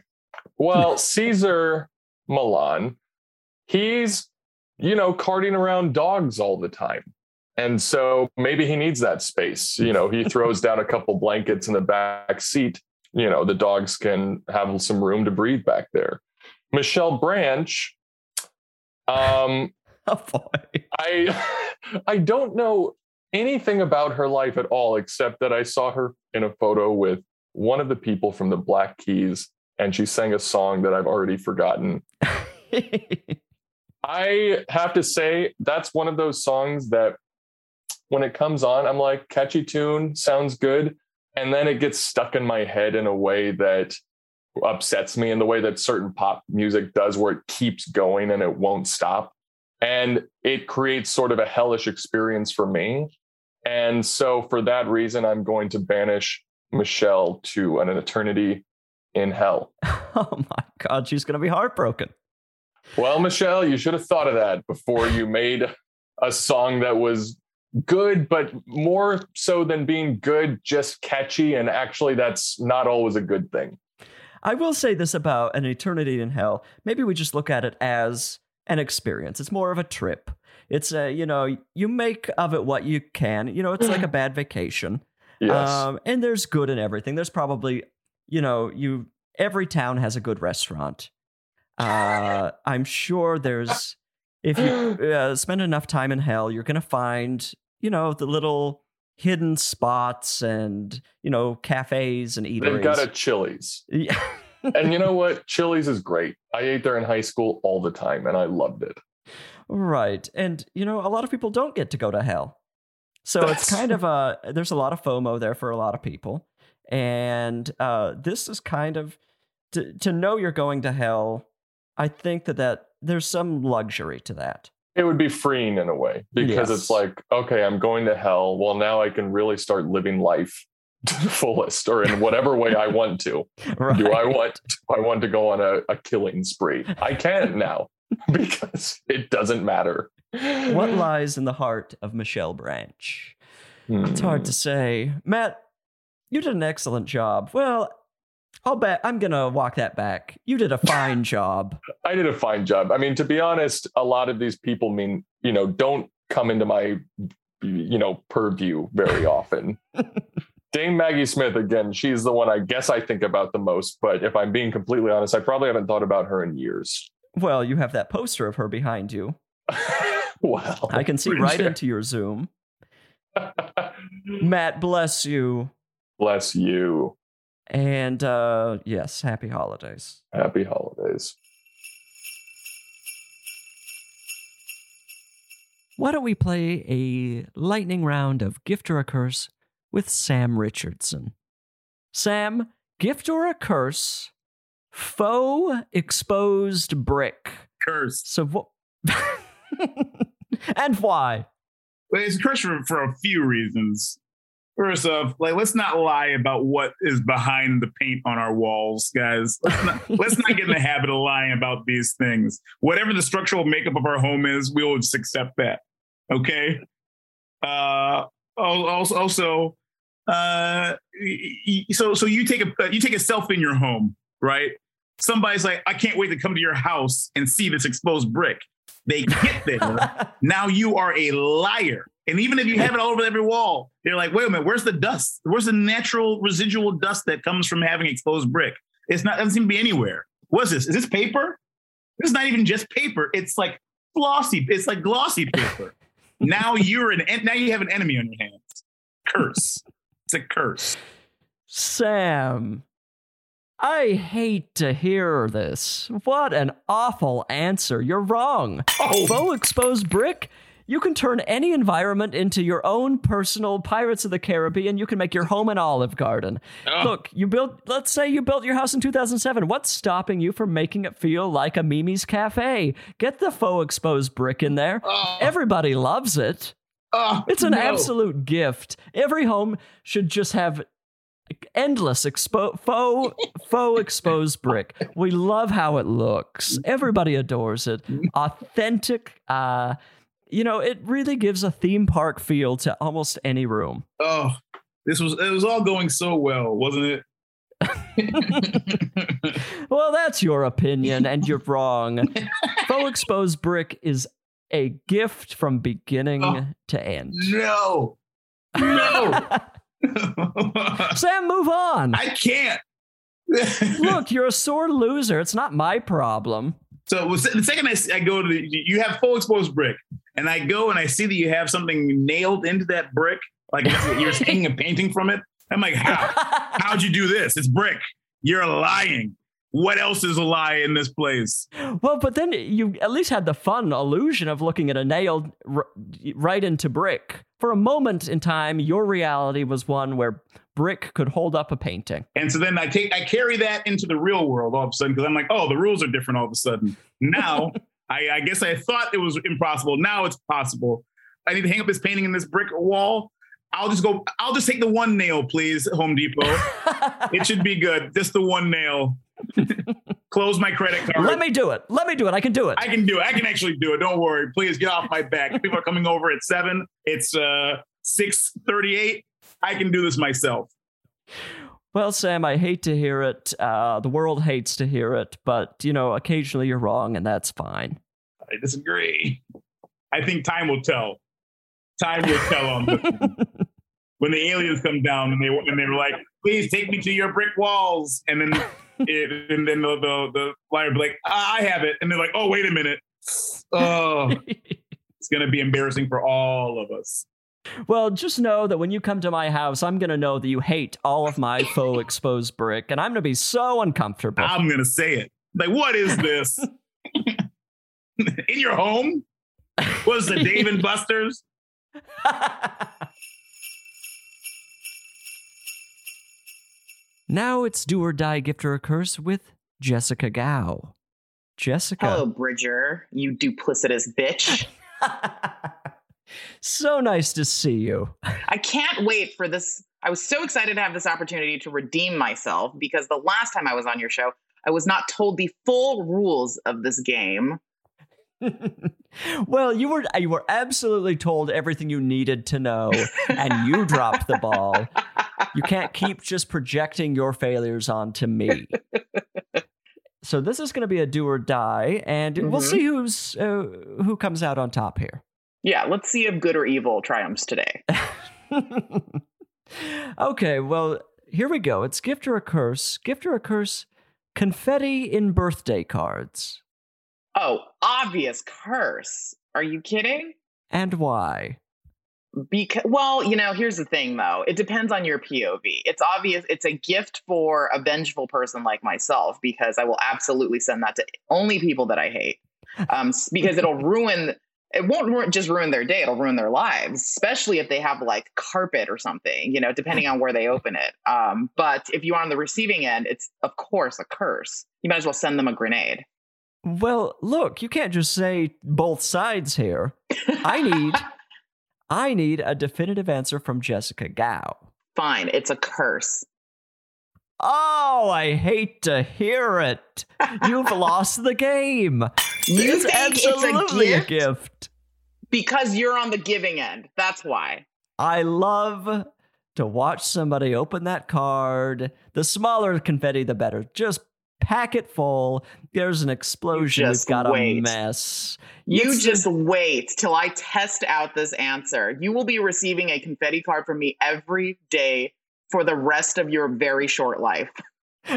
Well, Cesar Millan, he's, you know, carting around dogs all the time. And so maybe he needs that space. You know, he throws down a couple blankets in the back seat. You know, the dogs can have some room to breathe back there. Michelle Branch, um, Oh boy. I I don't know anything about her life at all except that I saw her in a photo with one of the people from the Black Keys and she sang a song that I've already forgotten. I have to say that's one of those songs that when it comes on I'm like catchy tune, sounds good, and then it gets stuck in my head in a way that upsets me in the way that certain pop music does where it keeps going and it won't stop and it creates sort of a hellish experience for me. And so, for that reason, I'm going to banish Michelle to an eternity in hell. oh my God, she's going to be heartbroken. Well, Michelle, you should have thought of that before you made a song that was good, but more so than being good, just catchy. And actually, that's not always a good thing. I will say this about an eternity in hell. Maybe we just look at it as an experience. It's more of a trip. It's a, you know, you make of it what you can. You know, it's like a bad vacation. Yes. Um, and there's good in everything. There's probably, you know, you every town has a good restaurant. Uh, I'm sure there's if you uh, spend enough time in hell, you're gonna find, you know, the little hidden spots and you know cafes and eateries. They've got a Chili's. Yeah. and you know what? Chili's is great. I ate there in high school all the time and I loved it. Right. And, you know, a lot of people don't get to go to hell. So it's kind of a, there's a lot of FOMO there for a lot of people. And uh, this is kind of, to, to know you're going to hell, I think that, that there's some luxury to that. It would be freeing in a way because Yes. it's like, okay, I'm going to hell. Well, now I can really start living life fullest or in whatever way I want to. Right. Do I want do I want to go on a, a killing spree? I can now because it doesn't matter. What lies in the heart of Michelle Branch? It's Hmm. hard to say. Matt, you did an excellent job. Well, I'll bet I'm going to walk that back. You did a fine job. I did a fine job. I mean, to be honest, a lot of these people mean, you know, don't come into my, you know, purview very often. Dame Maggie Smith, again, she's the one I guess I think about the most. But if I'm being completely honest, I probably haven't thought about her in years. Well, you have that poster of her behind you. well, I can see right into your Zoom. Matt, bless you. Bless you. And uh yes, happy holidays. Happy holidays. Why don't we play a lightning round of gift or a curse with Sam Richardson? Sam, gift or a curse? Faux exposed brick. Curse. So what? and why? Well, it's a curse for, for a few reasons. First off, like let's not lie about what is behind the paint on our walls, guys. Let's not, let's not get in the habit of lying about these things. Whatever the structural makeup of our home is, we will just accept that. Okay. Uh, also, also, uh, so so you take a you take a selfie in your home, right? Somebody's like, I can't wait to come to your house and see this exposed brick. They get there. now you are a liar. And even if you have it all over every wall, they're like, wait a minute, where's the dust? Where's the natural residual dust that comes from having exposed brick? It's not doesn't seem to be anywhere. What's this? Is this paper? This is not even just paper. It's like glossy. It's like glossy paper. now you're an now you have an enemy on your hands. Curse. A curse. Sam, I hate to hear this. What an awful answer. You're wrong. Oh. Faux exposed brick? You can turn any environment into your own personal Pirates of the Caribbean. You can make your home an Olive Garden. Oh. Look, you built, let's say you built your house in 2007. What's stopping you from making it feel like a Mimi's Cafe? Get the faux exposed brick in there. Oh. Everybody loves it. Oh, It's an no. absolute gift. Every home should just have endless expo- faux faux exposed brick. We love how it looks. Everybody adores it. Authentic. Uh, you know, it really gives a theme park feel to almost any room. Oh, this was it was all going so well, wasn't it? Well, that's your opinion, and you're wrong. faux exposed brick is a gift from beginning Oh. to end. no. No. Sam, move on. I can't. Look, you're a sore loser. It's not my problem. So the second I go to the, you have full exposed brick, and I go and I see that you have something nailed into that brick, like you're taking a painting from it. I'm like, how? How'd you do this? It's brick. You're lying. What else is a lie in this place? Well, but then you at least had the fun illusion of looking at a nail r- right into brick. For a moment in time, your reality was one where brick could hold up a painting. And so then I take I carry that into the real world all of a sudden because I'm like, oh, the rules are different all of a sudden. Now, I, I guess I thought it was impossible. Now it's possible. I need to hang up this painting in this brick wall. I'll just go. I'll just take the one nail, please, Home Depot. it should be good. Just the one nail. Close my credit card. Let me do it. Let me do it. I can do it. I can do it. I can actually do it. Don't worry. Please get off my back. People are coming over at seven. It's uh six thirty-eight. I can do this myself. well, Sam, I hate to hear it. Uh, the world hates to hear it, but you know, occasionally you're wrong, and that's fine. I disagree. I think time will tell. Time will tell on this. one. when the aliens come down and they and they were like, "Please take me to your brick walls," and then it, and then the the, the flyer be like, "I have it," and they're like, "Oh, wait a minute." Oh, it's gonna be embarrassing for all of us. Well, just know that when you come to my house, I'm going to know that you hate all of my faux exposed brick, and I'm going to be so uncomfortable. I'm gonna say it. Like, what is this? In your home? Was the Dave and Buster's? now it's do or die gift or curse with Jessica Gao. Jessica. Hello, Bridger, you duplicitous bitch. so nice to see you. I can't wait for this. I was so excited to have this opportunity to redeem myself because the last time I was on your show, I was not told the full rules of this game. well, you were you were absolutely told everything you needed to know, and you dropped the ball. You can't keep just projecting your failures onto me. So this is going to be a do or die, and we'll Mhm. see who's uh, who comes out on top here. Yeah, let's see if good or evil triumphs today. okay, well, here we go. It's gift or a curse. Gift or a curse. Confetti in birthday cards. Oh, obvious curse. Are you kidding? And why? Because well, you know, here's the thing though. It depends on your POV. It's obvious it's a gift for a vengeful person like myself because I will absolutely send that to only people that I hate. Um because it'll ruin it won't just ruin their day, it'll ruin their lives, especially if they have like carpet or something, you know, depending on where they open it. Um but if you're on the receiving end, it's of course a curse. You might as well send them a grenade. Well, look, you can't just say both sides here. I need I need a definitive answer from Jessica Gao. Fine, it's a curse. Oh, I hate to hear it. You've lost the game. You it's think it's a gift? a gift. Because you're on the giving end. That's why. I love to watch somebody open that card. The smaller confetti, the better. Just pack it full. there's an explosion. We've got wait. a mess. You It's- just wait till I test out this answer. You will be receiving a confetti card from me every day for the rest of your very short life.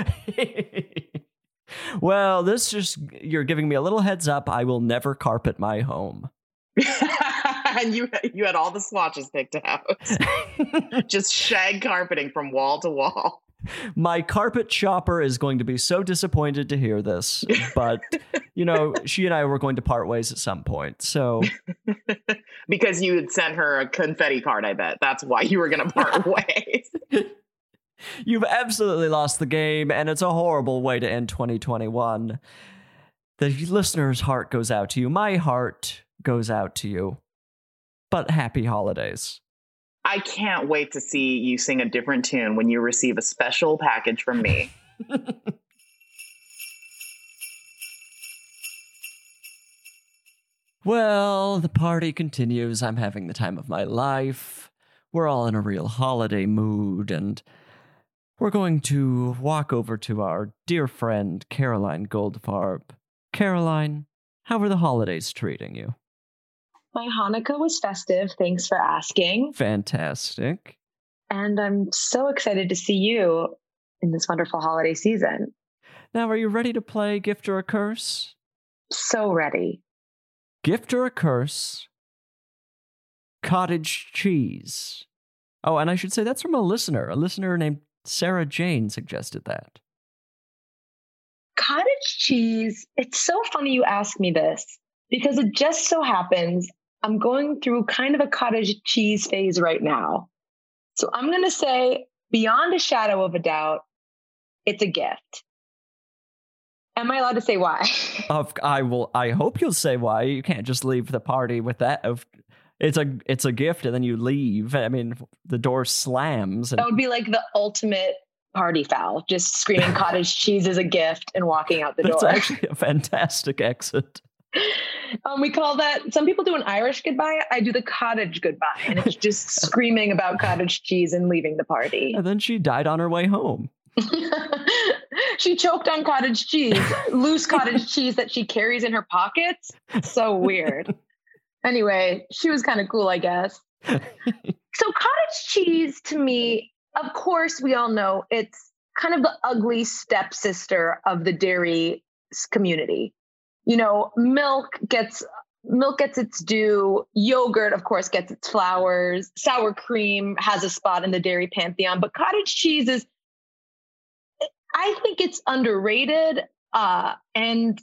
well, this just you're giving me a little heads up. I will never carpet my home. and you you had all the swatches picked out. just shag carpeting from wall to wall. My carpet shopper is going to be so disappointed to hear this, but you know, she and I were going to part ways at some point. So Because you had sent her a confetti card, I bet. That's why you were gonna part ways. You've absolutely lost the game, and it's a horrible way to end 2021. The listener's heart goes out to you. My heart goes out to you. But happy holidays. I can't wait to see you sing a different tune when you receive a special package from me. Well, the party continues. I'm having the time of my life. We're all in a real holiday mood, and we're going to walk over to our dear friend, Caroline Goldfarb. Caroline, how are the holidays treating you? My Hanukkah was festive. Thanks for asking. Fantastic. And I'm so excited to see you in this wonderful holiday season. Now, are you ready to play Gift or a Curse? So ready. Gift or a Curse? Cottage cheese. Oh, and I should say that's from a listener. A listener named Sarah Jane suggested that. Cottage cheese. It's so funny you ask me this because it just so happens I'm going through kind of a cottage cheese phase right now. So I'm going to say, beyond a shadow of a doubt, it's a gift. Am I allowed to say why? Of I will. I hope you'll say why. You can't just leave the party with that. Of it's a it's a gift, and then you leave. I mean, the door slams. And That would be like the ultimate party foul, just screaming cottage cheese is a gift and walking out the that's door. actually a fantastic exit. Um, we call that, some people do an Irish goodbye. I do the cottage goodbye. And it's just screaming about cottage cheese and leaving the party. And then she died on her way home. she choked on cottage cheese, loose cottage cheese that she carries in her pockets. So weird. Anyway, she was kind of cool, I guess. So, cottage cheese to me, of course, we all know it's kind of the ugly stepsister of the dairy community. You know, milk gets milk gets its due, yogurt of course gets its flowers, sour cream has a spot in the dairy pantheon, but cottage cheese is I think it's underrated uh and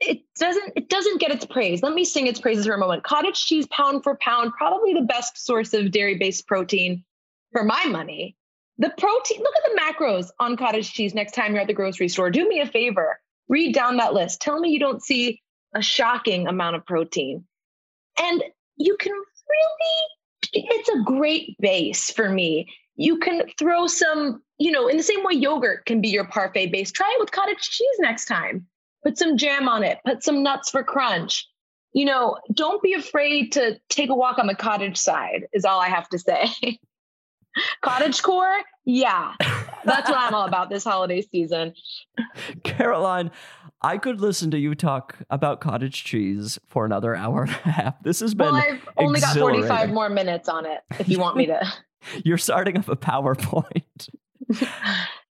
it doesn't it doesn't get its praise. Let me sing its praises for a moment. Cottage cheese pound for pound probably the best source of dairy-based protein for my money. The protein, look at the macros on cottage cheese next time you're at the grocery store. Do me a favor. Read down that list. Tell me you don't see a shocking amount of protein. And you can really it's a great base for me. You can throw some, you know, in the same way yogurt can be your parfait base. Try it with cottage cheese next time. Put some jam on it, put some nuts for crunch. You know, don't be afraid to take a walk on the cottage side, is all I have to say. cottage core, yeah, that's what I'm all about this holiday season. Caroline, I could listen to you talk about cottage cheese for another hour and a half. This has been Well, I've only got 45 more minutes on it if you want me to. You're starting up a PowerPoint.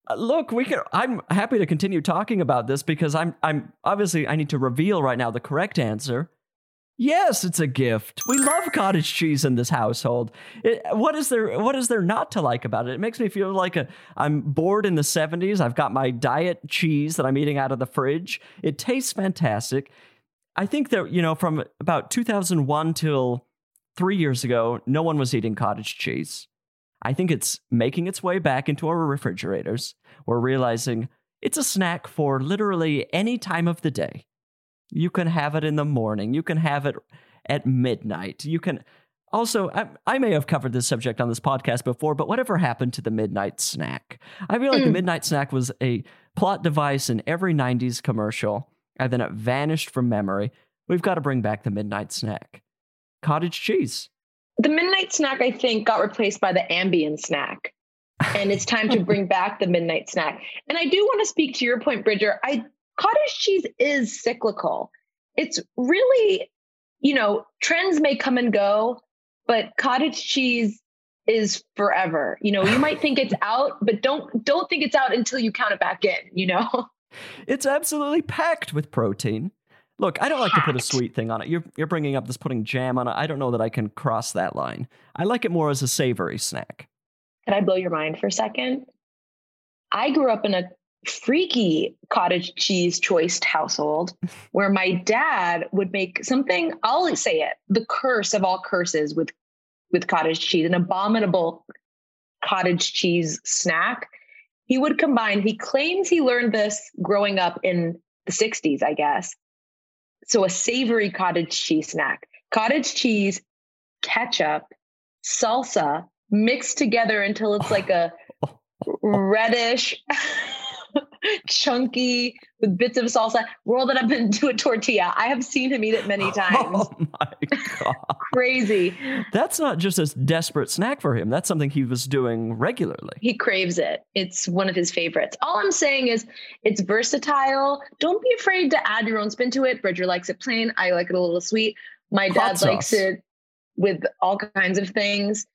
Uh, Look, we can. I'm happy to continue talking about this because I'm. I'm obviously. I need to reveal right now the correct answer. Yes, it's a gift. We love cottage cheese in this household. It, what is there? What is there not to like about it? It makes me feel like a. I'm bored in the '70s. I've got my diet cheese that I'm eating out of the fridge. It tastes fantastic. I think that you know from about 2001 till three years ago, no one was eating cottage cheese. I think it's making its way back into our refrigerators. We're realizing it's a snack for literally any time of the day. You can have it in the morning. You can have it at midnight. You can also, I, I may have covered this subject on this podcast before, but whatever happened to the midnight snack? I feel like the Mm. midnight snack was a plot device in every 90s commercial, and then it vanished from memory. We've got to bring back the midnight snack. Cottage cheese. The midnight snack, I think, got replaced by the ambient snack. And it's time to bring back the midnight snack. And I do want to speak to your point, Bridger. I cottage cheese is cyclical. It's really, you know, trends may come and go, but cottage cheese is forever. You know, you might think it's out, but don't don't think it's out until you count it back in, you know? It's absolutely packed with protein. Look, I don't like to put a sweet thing on it. You're you're bringing up this putting jam on it. I don't know that I can cross that line. I like it more as a savory snack. Can I blow your mind for a second? I grew up in a freaky cottage cheese choiced household where my dad would make something, I'll say it, the curse of all curses with with cottage cheese, an abominable cottage cheese snack. He would combine, he claims he learned this growing up in the 60s, I guess. So a savory cottage cheese snack. Cottage cheese, ketchup, salsa mixed together until it's like a reddish, chunky with bits of salsa. Roll it up into a tortilla. I have seen him eat it many oh times. Oh my god. Crazy. That's not just a desperate snack for him. That's something he was doing regularly. He craves it. It's one of his favorites. All I'm saying is it's versatile. Don't be afraid to add your own spin to it. Bridger likes it plain. I like it a little sweet. My dad likes it with all kinds of things.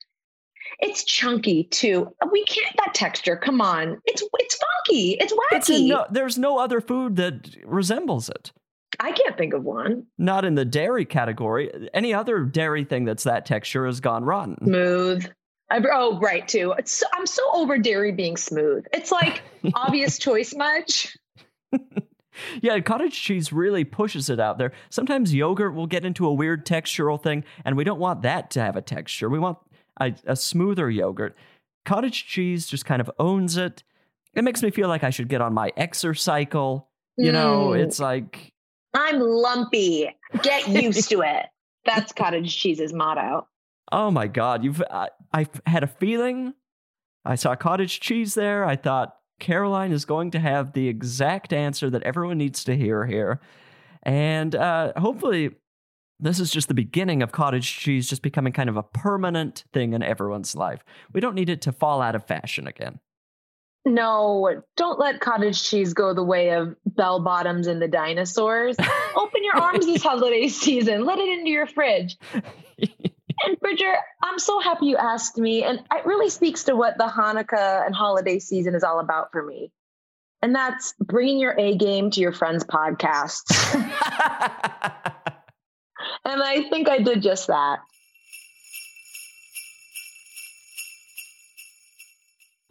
It's chunky too. We can't that texture. Come on. It's it's funky. It's wacky. It's no, there's no other food that resembles it. I can't think of one. Not in the dairy category. Any other dairy thing that's that texture has gone rotten. Smooth. I, oh, right, too. It's so, I'm so over dairy being smooth. It's like obvious choice much. Yeah, cottage cheese really pushes it out there. Sometimes yogurt will get into a weird textural thing, and we don't want that to have a texture. We want a, a smoother yogurt. Cottage cheese just kind of owns it. It makes me feel like I should get on my exercycle. You know, Mm. it's like I'm lumpy. Get used to it. That's cottage cheese's motto. Oh my God! You've I, I had a feeling. I saw cottage cheese there. I thought Caroline is going to have the exact answer that everyone needs to hear here, and uh, hopefully, this is just the beginning of cottage cheese just becoming kind of a permanent thing in everyone's life. We don't need it to fall out of fashion again. No, don't let cottage cheese go the way of bell bottoms and the dinosaurs. Open your arms this holiday season. Let it into your fridge. And Bridger, I'm so happy you asked me. And it really speaks to what the Hanukkah and holiday season is all about for me. And that's bringing your A game to your friends' podcasts. and I think I did just that.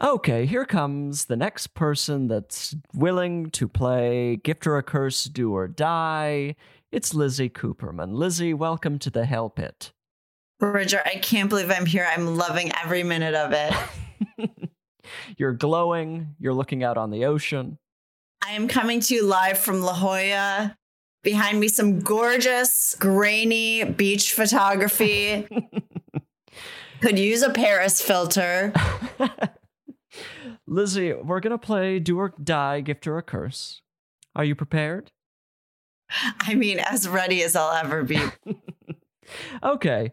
Okay, here comes the next person that's willing to play Gift or a Curse, Do or Die. It's Lizzy Cooperman. Lizzy, welcome to the Hell Pit. Bridger, I can't believe I'm here. I'm loving every minute of it. You're glowing, you're looking out on the ocean. I am coming to you live from La Jolla. Behind me, some gorgeous, grainy beach photography. Could use a Paris filter. Lizzy, we're going to play Do or Die, Gift or a Curse. Are you prepared? I mean, as ready as I'll ever be. Okay.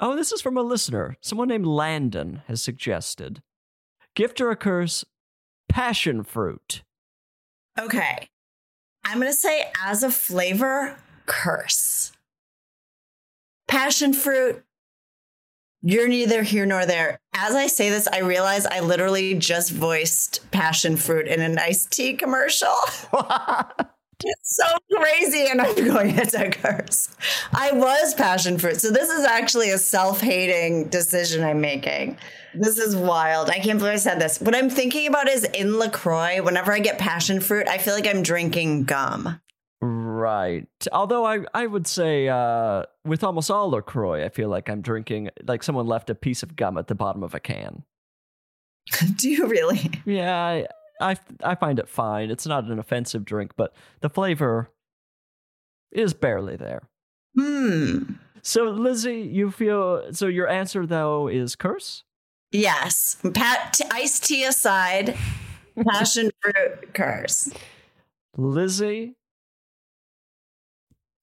Oh, this is from a listener. Someone named Landon has suggested Gift or a Curse, Passion Fruit. Okay. I'm going to say, as a flavor, curse. Passion fruit, you're neither here nor there. As I say this, I realize I literally just voiced passion fruit in an iced tea commercial. it's so crazy, and I'm going to curse. I was passion fruit. So this is actually a self hating decision I'm making. This is wild. I can't believe I said this. What I'm thinking about is in LaCroix, whenever I get passion fruit, I feel like I'm drinking gum. Right. Although I, I would say uh, with almost all LaCroix, I feel like I'm drinking, like someone left a piece of gum at the bottom of a can. Do you really? Yeah, I, I, I find it fine. It's not an offensive drink, but the flavor is barely there. Hmm. So, Lizzy, you feel, so your answer though is curse? Yes. Pat, iced tea aside, passion fruit curse. Lizzy,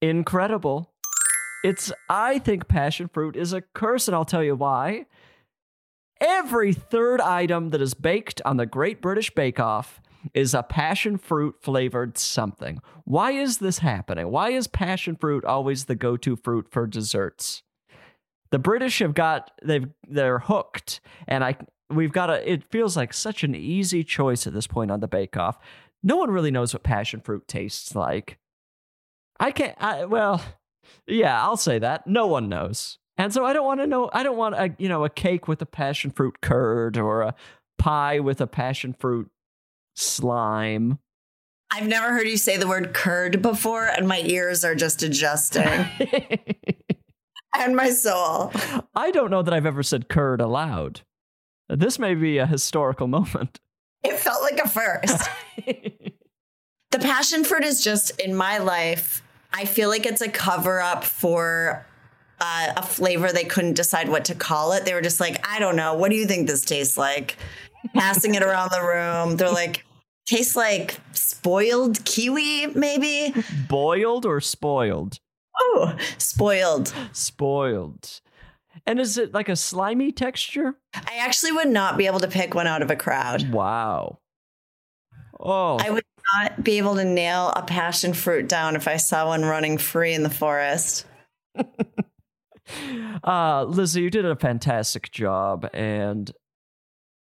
incredible. It's, I think passion fruit is a curse, and I'll tell you why. Every third item that is baked on the Great British Bake Off is a passion fruit flavored something. Why is this happening? Why is passion fruit always the go to fruit for desserts? The British have got they've they're hooked, and I we've got a. It feels like such an easy choice at this point on the Bake Off. No one really knows what passion fruit tastes like. I can't. I, well, yeah, I'll say that. No one knows, and so I don't want to know. I don't want a you know a cake with a passion fruit curd or a pie with a passion fruit slime. I've never heard you say the word curd before, and my ears are just adjusting. and my soul. I don't know that I've ever said curd aloud. This may be a historical moment. It felt like a first. the passion fruit is just in my life. I feel like it's a cover up for uh, a flavor they couldn't decide what to call it. They were just like, I don't know. What do you think this tastes like? Passing it around the room. They're like, tastes like spoiled kiwi, maybe? Boiled or spoiled? Oh, spoiled. Spoiled. And is it like a slimy texture? I actually would not be able to pick one out of a crowd. Wow. Oh. I would not be able to nail a passion fruit down if I saw one running free in the forest. uh, Lizzy, you did a fantastic job, and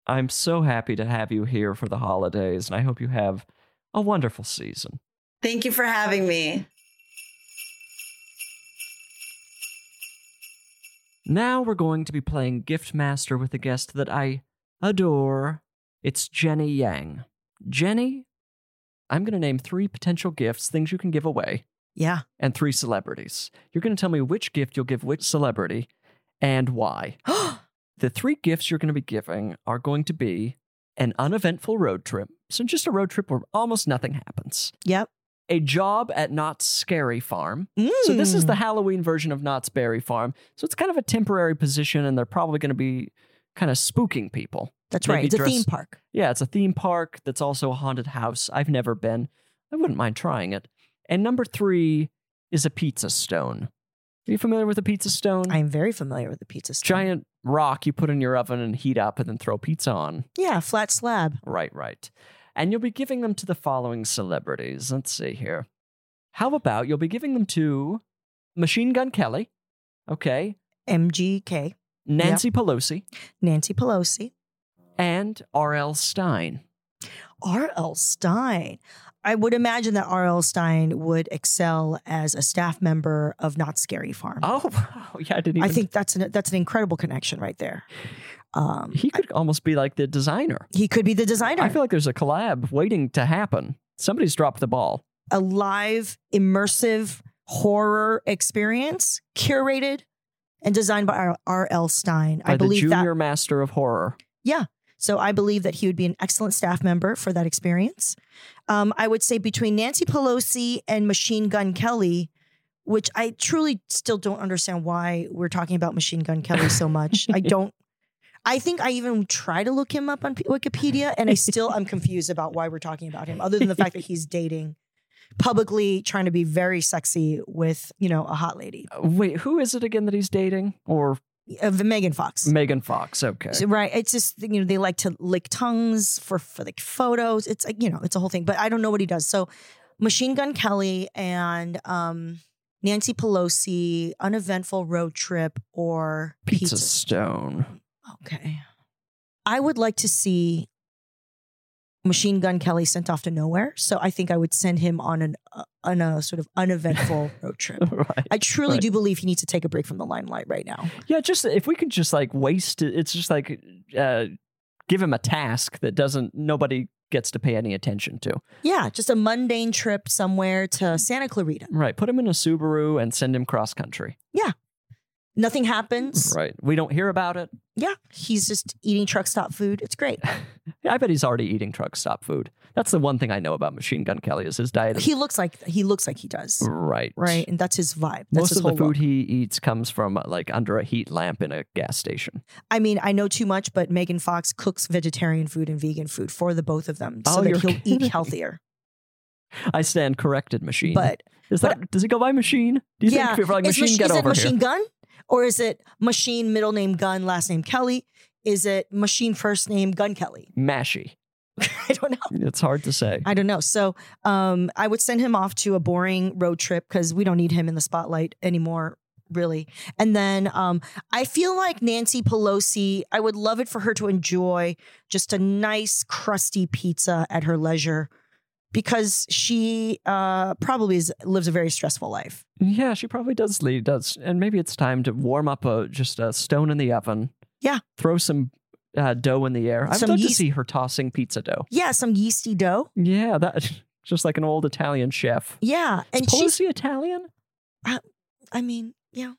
I'm so happy to have you here for the holidays, and I hope you have a wonderful season. Thank you for having me. Now we're going to be playing Gift Master with a guest that I adore. It's Jenny Yang. Jenny, I'm going to name three potential gifts, things you can give away, Yeah. and three celebrities. You're going to tell me which gift you'll give which celebrity and why. the three gifts you're going to be giving are going to be an uneventful road trip. So, just a road trip where almost nothing happens. Yep. A job at Knott's Scary Farm. So this is the Mm. Halloween version of Knott's Berry Farm. So it's kind of a temporary position, and they're probably going to be kind of spooking people. That's Maybe right. It's a theme park. Yeah, it's a theme park that's also a haunted house. I've never been. I wouldn't mind trying it. And number three is a pizza stone. Are you familiar with a pizza stone? I'm very familiar with the pizza stone. Giant rock you put in your oven and heat up and then throw pizza on. Yeah, flat slab. Right, right. And you'll be giving them to the following celebrities. Let's see here. How about you'll be giving them to Machine Gun Kelly, okay, MGK. Nancy Pelosi, Nancy Pelosi. and R.L. Stine. R.L. Stine. I would imagine that R.L. Stine would excel as a staff member of Not Scary Farm. Oh, wow. yeah, I didn't even. I think that's an that's an incredible connection right there. Um, he could almost be like the designer. he could be the designer. I feel like there's a collab waiting to happen. Somebody's dropped the ball. a live immersive horror experience curated and designed by R.L. Stine. By I believe the junior that. master of horror. Yeah. So I believe that he would be an excellent staff member for that experience. Um, I would say between Nancy Pelosi and Machine Gun Kelly, which I truly still don't understand why we're talking about Machine Gun Kelly so much. I don't. I think I even try to look him up on Wikipedia, and I still am confused about why we're talking about him, other than the fact that he's dating publicly, trying to be very sexy with you know a hot lady, Uh, Wait, who is it again that he's dating? Or uh, Megan Fox. Megan Fox? Okay. So, right. It's just you know they like to lick tongues for for like photos. It's like you know it's a whole thing. But I don't know what he does. So, Machine Gun Kelly and um, Nancy Pelosi, uneventful road trip or Pizza, pizza. Stone. Okay. I would like to see Machine Gun Kelly sent off to nowhere. So I think I would send him on an uh, on a sort of uneventful road trip. right. I truly right. do believe he needs to take a break from the limelight right now. Yeah, just if we could just like waste it, it's just like uh, give him a task that doesn't nobody gets to pay any attention to. Yeah, just a mundane trip somewhere to Santa Clarita. Right. Put him in a Subaru and send him cross country. Yeah. Nothing happens. Right. We don't hear about it. Yeah. He's just eating truck stop food. It's great. I bet he's already eating truck stop food. That's the one thing I know about Machine Gun Kelly is his diet. Is, he looks like he looks like he does. right. Right. And that's his vibe. That's Most his of the food look. he eats comes from like under a heat lamp in a gas station. I mean, I know too much, but Megan Fox cooks vegetarian food and vegan food for the both of them so Oh, that he'll kidding. eat healthier. I stand corrected, Machine. But is that does it go by Machine? Do you yeah, think like Machine is it Machine here? Gun or is it Machine middle name Gun last name Kelly? Is it Machine first name Gun Kelly? Mashy. I don't know. It's hard to say. I don't know. So um, I would send him off to a boring road trip because we don't need him in the spotlight anymore, really. And then um, I feel like Nancy Pelosi, I would love it for her to enjoy just a nice, crusty pizza at her leisure because she uh, probably is, lives a very stressful life. Yeah, she probably does lead does, and maybe it's time to warm up a just a stone in the oven. Yeah. Throw some uh, dough in the air. I'd Some love to see her tossing pizza dough. Yeah, some yeasty dough. Yeah, that just like an old Italian chef. Yeah, and she's. Pelosi Italian? I mean, yeah.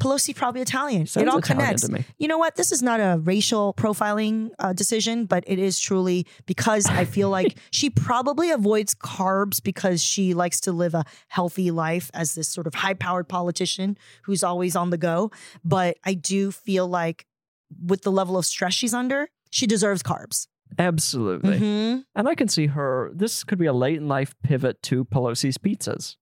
Pelosi probably Italian. Sounds it all Italian connects. You know what? This is not a racial profiling uh, decision, but it is truly because I feel like she probably avoids carbs because she likes to live a healthy life as this sort of high powered politician who's always on the go. But I do feel like with the level of stress she's under, she deserves carbs. Absolutely. Mhm. And I can see her. This could be a late in life pivot to Pelosi's pizzas.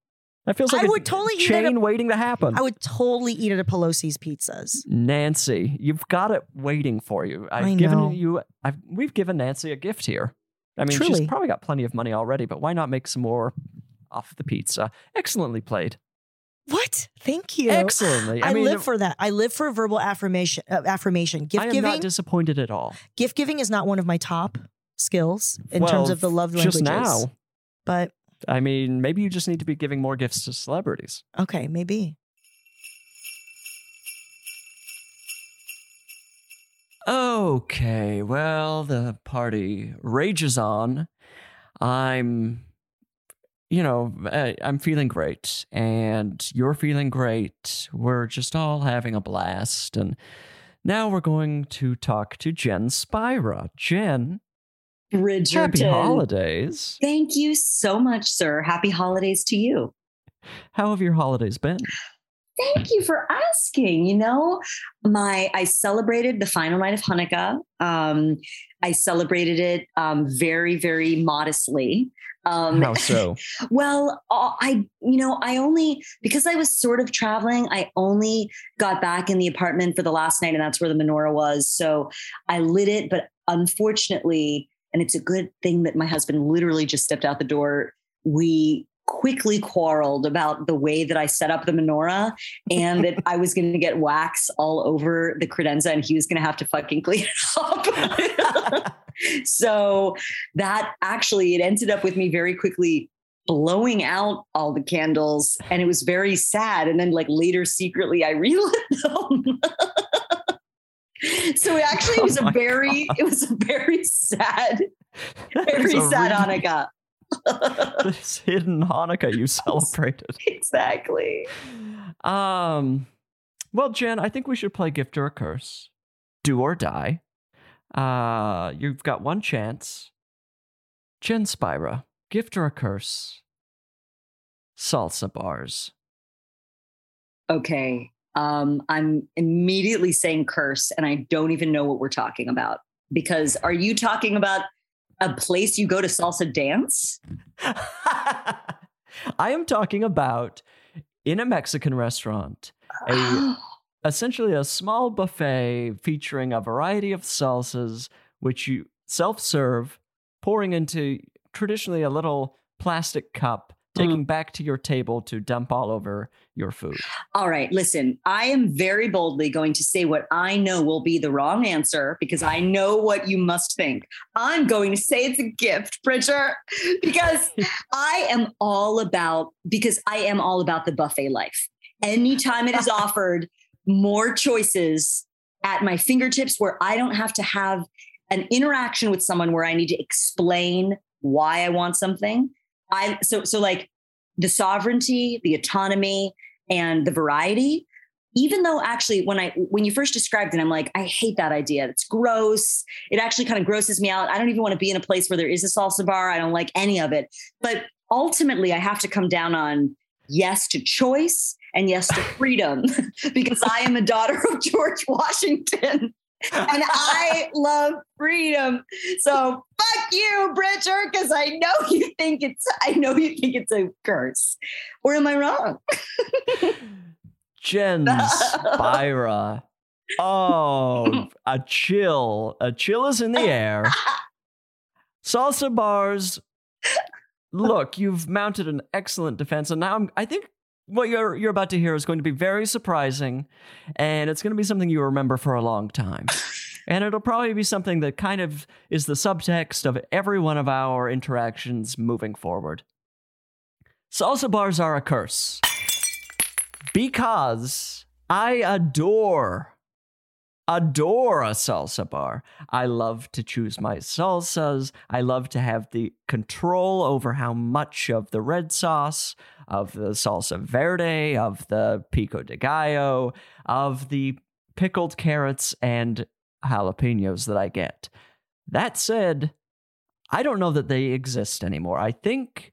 That feels like I a would totally eat it chain waiting to happen. I would totally eat it at Pelosi's pizzas. Nancy, you've got it waiting for you. I've I given know. you. I've we've given Nancy a gift here. I mean, Truly. she's probably got plenty of money already, but why not make some more off the pizza? Excellently played. What? Thank you. Excellently. I I, mean, live for that. I live for verbal affirmation. Uh, affirmation. Gift giving. I am giving. not disappointed at all. gift giving is not one of my top skills in terms of the love languages. Just now, But I mean, maybe you just need to be giving more gifts to celebrities. okay, maybe. Okay, well, the party rages on. I'm, you know, I'm feeling great, and you're feeling great. We're just all having a blast. And now we're going to talk to Jen Spyra. Jen, Bridgerton. happy holidays. Thank you so much, sir. Happy holidays to you. How have your holidays been? Thank you for asking. You know, my I celebrated the final night of Hanukkah. Um, I celebrated it um, very, very modestly. Um, How so? Well, uh, I, you know, I only, because I was sort of traveling, I only got back in the apartment for the last night, and that's where the menorah was. So I lit it, but unfortunately, and it's a good thing that my husband literally just stepped out the door. We quickly quarreled about the way that I set up the menorah and that I was going to get wax all over the credenza and he was going to have to fucking clean it up. so that actually, it ended up with me very quickly blowing out all the candles and it was very sad. And then like later secretly I relit them. so it actually it was Oh a very, it was a very sad, very sad really- Hanukkah. this hidden Hanukkah you celebrated. exactly. Um, well, Jen, I think we should play gift or a curse, do or die. Uh, you've got one chance. Jen Spyra, gift or a curse? Salsa bars. Okay. Um, I'm immediately saying curse, and I don't even know what we're talking about. Because are you talking about a place you go to salsa dance? I am talking about in a Mexican restaurant, a essentially a small buffet featuring a variety of salsas, which you self serve, pouring into traditionally a little plastic cup, taking mm. back to your table to dump all over your food. All right, listen, I am very boldly going to say what I know will be the wrong answer because I know what you must think. I'm going to say it's a gift, Bridger, because I am all about because I am all about the buffet life. Anytime it is offered more choices at my fingertips where I don't have to have an interaction with someone where I need to explain why I want something. I so so like the sovereignty, the autonomy, and the variety. Even though actually when I when you first described it, I'm like, I hate that idea. It's gross. It actually kind of grosses me out. I don't even want to be in a place where there is a salsa bar. I don't like any of it. But ultimately I have to come down on yes to choice and yes to freedom because I am a daughter of George Washington and I love freedom. So fuck you, Bridger, because I know you think it's I know you think it's a curse. Or am I wrong? Jen Spyra. Oh, a chill. A chill is in the air. Salsa bars. Look, you've mounted an excellent defense, and now I'm, I think what you're you're about to hear is going to be very surprising, and it's going to be something you remember for a long time. And it'll probably be something that kind of is the subtext of every one of our interactions moving forward. Salsa bars are a curse. Because I adore, adore a salsa bar. I love to choose my salsas. I love to have the control over how much of the red sauce, of the salsa verde, of the pico de gallo, of the pickled carrots and jalapenos that I get. That said, I don't know that they exist anymore. I think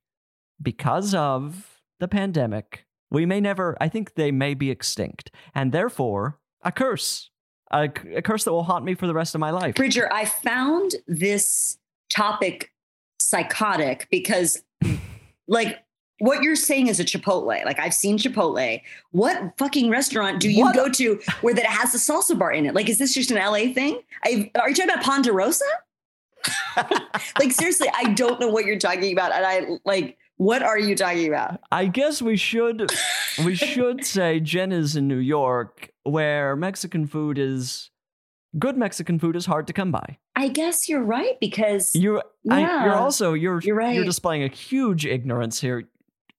because of the pandemic, we may never, I think they may be extinct. And therefore, a curse. A, a curse that will haunt me for the rest of my life. Bridger, I found this topic psychotic because, like, what you're saying is a Chipotle. Like, I've seen Chipotle. What fucking restaurant do you What? go to where that has a salsa bar in it? Like, is this just an LA thing? I, are you talking about Ponderosa? like, seriously, I don't know what you're talking about. And I, like, what are you talking about? I guess we should we should say Jen is in New York, where Mexican food is good. Mexican food is hard to come by. I guess you're right because You, I, you're also you're You're right. you're displaying a huge ignorance here.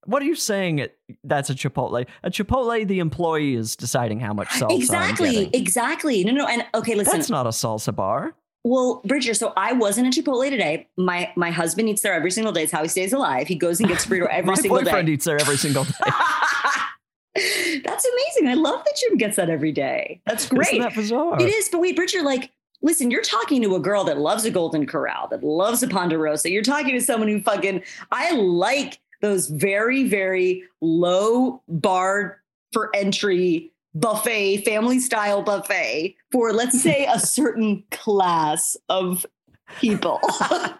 What are you saying? That's a Chipotle. A Chipotle, the employee is deciding how much salsa. Exactly, exactly. No, no. And okay, listen. That's not a salsa bar. Well, Bridger, so I wasn't in Chipotle today. My my husband eats there every single day. It's how he stays alive. He goes and gets burrito every single day. My boyfriend eats there every single day. That's amazing. I love that Jim gets that every day. That's great. Isn't that bizarre? It is, but wait, Bridger, like, listen, you're talking to a girl that loves a Golden Corral, that loves a Ponderosa. You're talking to someone who fucking, I like those very, very low bar for entry buffet, family style buffet for, let's say, a certain class of people.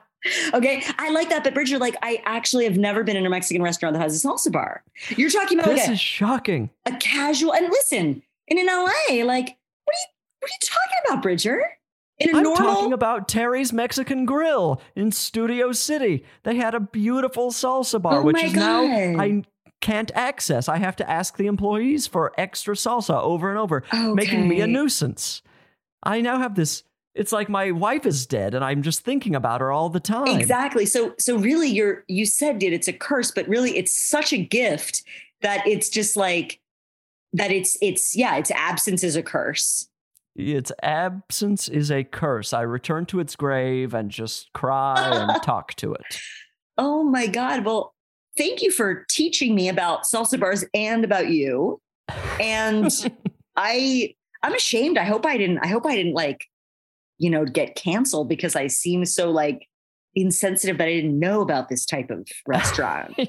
okay, I like that. But Bridger, like, I actually have never been in a Mexican restaurant that has a salsa bar. You're talking about This like a, is shocking. a casual and listen, and in LA, like, what are you what are you talking about, Bridger? In a I'm normal talking about Terry's Mexican Grill in Studio City. They had a beautiful salsa bar, Oh which is now I can't access. I have to ask the employees for extra salsa over and over, making me a nuisance. I now have this. It's like my wife is dead, and I'm just thinking about her all the time. Exactly. So so really you're you said dude, it's a curse, but really it's such a gift that it's just like that it's it's yeah, its absence is a curse. Its absence is a curse. I return to its grave and just cry and talk to it. Oh my God. Well, thank you for teaching me about salsa bars and about you. And I I'm ashamed. I hope I didn't I hope I didn't like, you know, get canceled because I seem so like insensitive that I didn't know about this type of restaurant.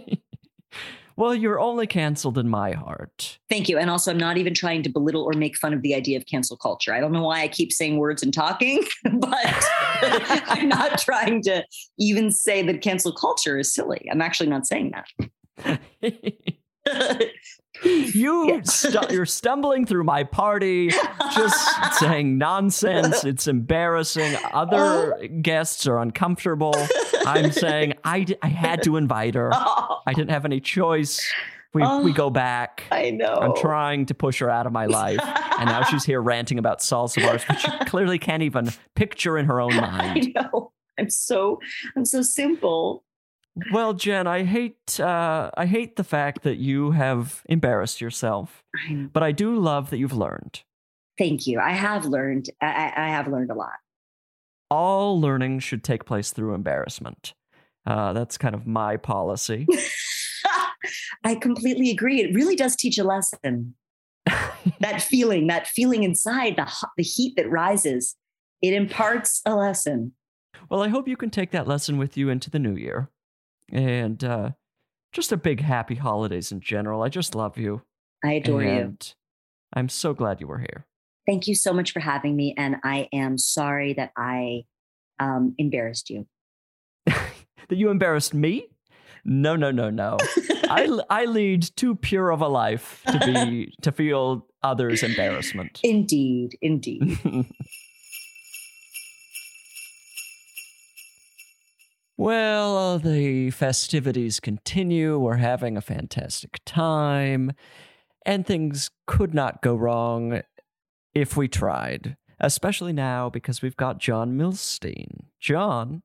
Well, you're only canceled in my heart. Thank you. And also, I'm not even trying to belittle or make fun of the idea of cancel culture. I don't know why I keep saying words and talking, but I'm not trying to even say that cancel culture is silly. I'm actually not saying that. You stu- you're stumbling through my party, just saying nonsense. It's embarrassing. Other uh-huh. guests are uncomfortable. I'm saying I, d- I had to invite her. Oh. I didn't have any choice. We we oh. go back. I know. I'm trying to push her out of my life, and now she's here ranting about salsa bars, which she clearly can't even picture in her own mind. I know. I'm so I'm so simple. Well, Jen, I hate uh, I hate the fact that you have embarrassed yourself, but I do love that you've learned. Thank you. I have learned. I, I have learned a lot. All learning should take place through embarrassment. Uh, that's kind of my policy. I completely agree. It really does teach a lesson. that feeling, that feeling inside, the the heat that rises, it imparts a lesson. well, I hope you can take that lesson with you into the new year, and uh, just a big happy holidays in general. I just love you. I adore you. and I'm so glad you were here. Thank you so much for having me, and I am sorry that I um, embarrassed you. That you embarrassed me? No, no, no, no. I, I lead too pure of a life to be to feel others' embarrassment. Indeed, indeed. Well, the festivities continue. We're having a fantastic time, and things could not go wrong if we tried, especially now because we've got Jon Millstein. Jon,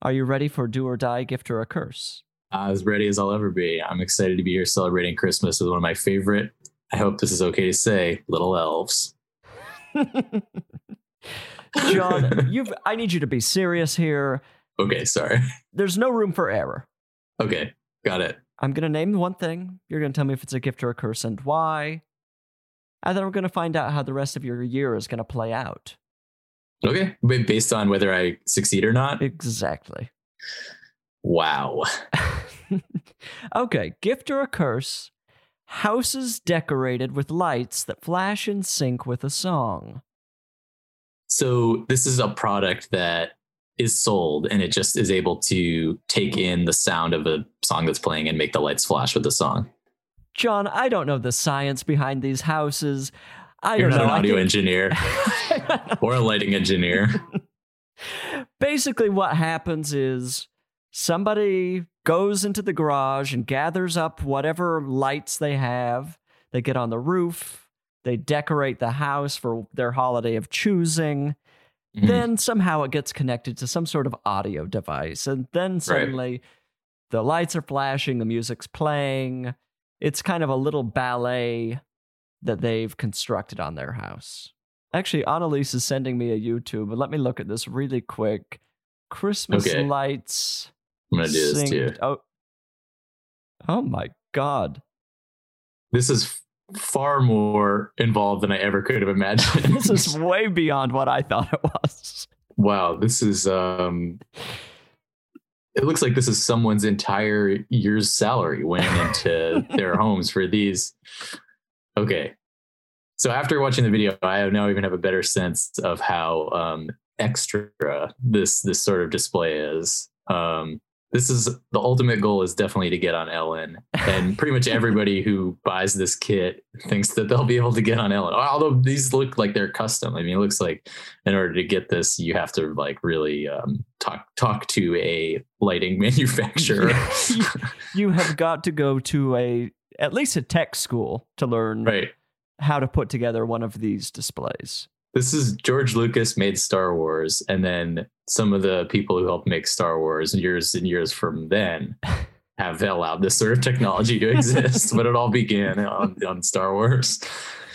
are you ready for do or die, gift or a curse? Uh, as ready as I'll ever be. I'm excited to be here celebrating Christmas with one of my favorite, I hope this is okay to say, little elves. Jon, you've I need you to be serious here. Okay, sorry. There's no room for error. Okay, got it. I'm going to name one thing. You're going to tell me if it's a gift or a curse and why. And then we're going to find out how the rest of your year is going to play out. Okay, based on whether I succeed or not? Exactly. Wow. okay, gift or a curse. Houses decorated with lights that flash in sync with a song. So this is a product that is sold and it just is able to take in the sound of a song that's playing and make the lights flash with the song. Jon, I don't know the science behind these houses. I You're don't not know. an audio think- engineer or a lighting engineer. Basically, what happens is somebody goes into the garage and gathers up whatever lights they have. They get on the roof. They decorate the house for their holiday of choosing. Mhm. Then somehow it gets connected to some sort of audio device. And then suddenly the lights are flashing, the music's playing. It's kind of a little ballet that they've constructed on their house. Actually, Annalise is sending me a YouTube, but let me look at this really quick. Christmas Okay. lights. I'm gonna do this too. Oh, oh my God. This is far more involved than I ever could have imagined. This is way beyond what I thought it was. wow, this is um it looks like this is someone's entire year's salary went into their homes for these. Okay. So after watching the video, I now even have a better sense of how um extra this this sort of display is. Um this is the ultimate goal is definitely to get on Ellen. And pretty much everybody who buys this kit thinks that they'll be able to get on Ellen. Although these look like they're custom. I mean, it looks like in order to get this, you have to like really um, talk talk to a lighting manufacturer. you, have got to go to a at least a tech school to learn right. how to put together one of these displays. This is George Lucas made Star Wars, and then some of the people who helped make Star Wars years and years from then have allowed this sort of technology to exist. but it all began on, on Star Wars.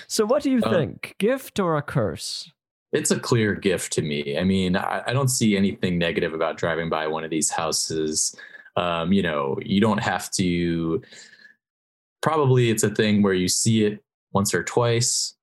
So, what do you Um, think? Gift or a curse? It's a clear gift to me. I mean, I, I don't see anything negative about driving by one of these houses. Um, you know, you don't have to. Probably it's a thing where you see it once or twice.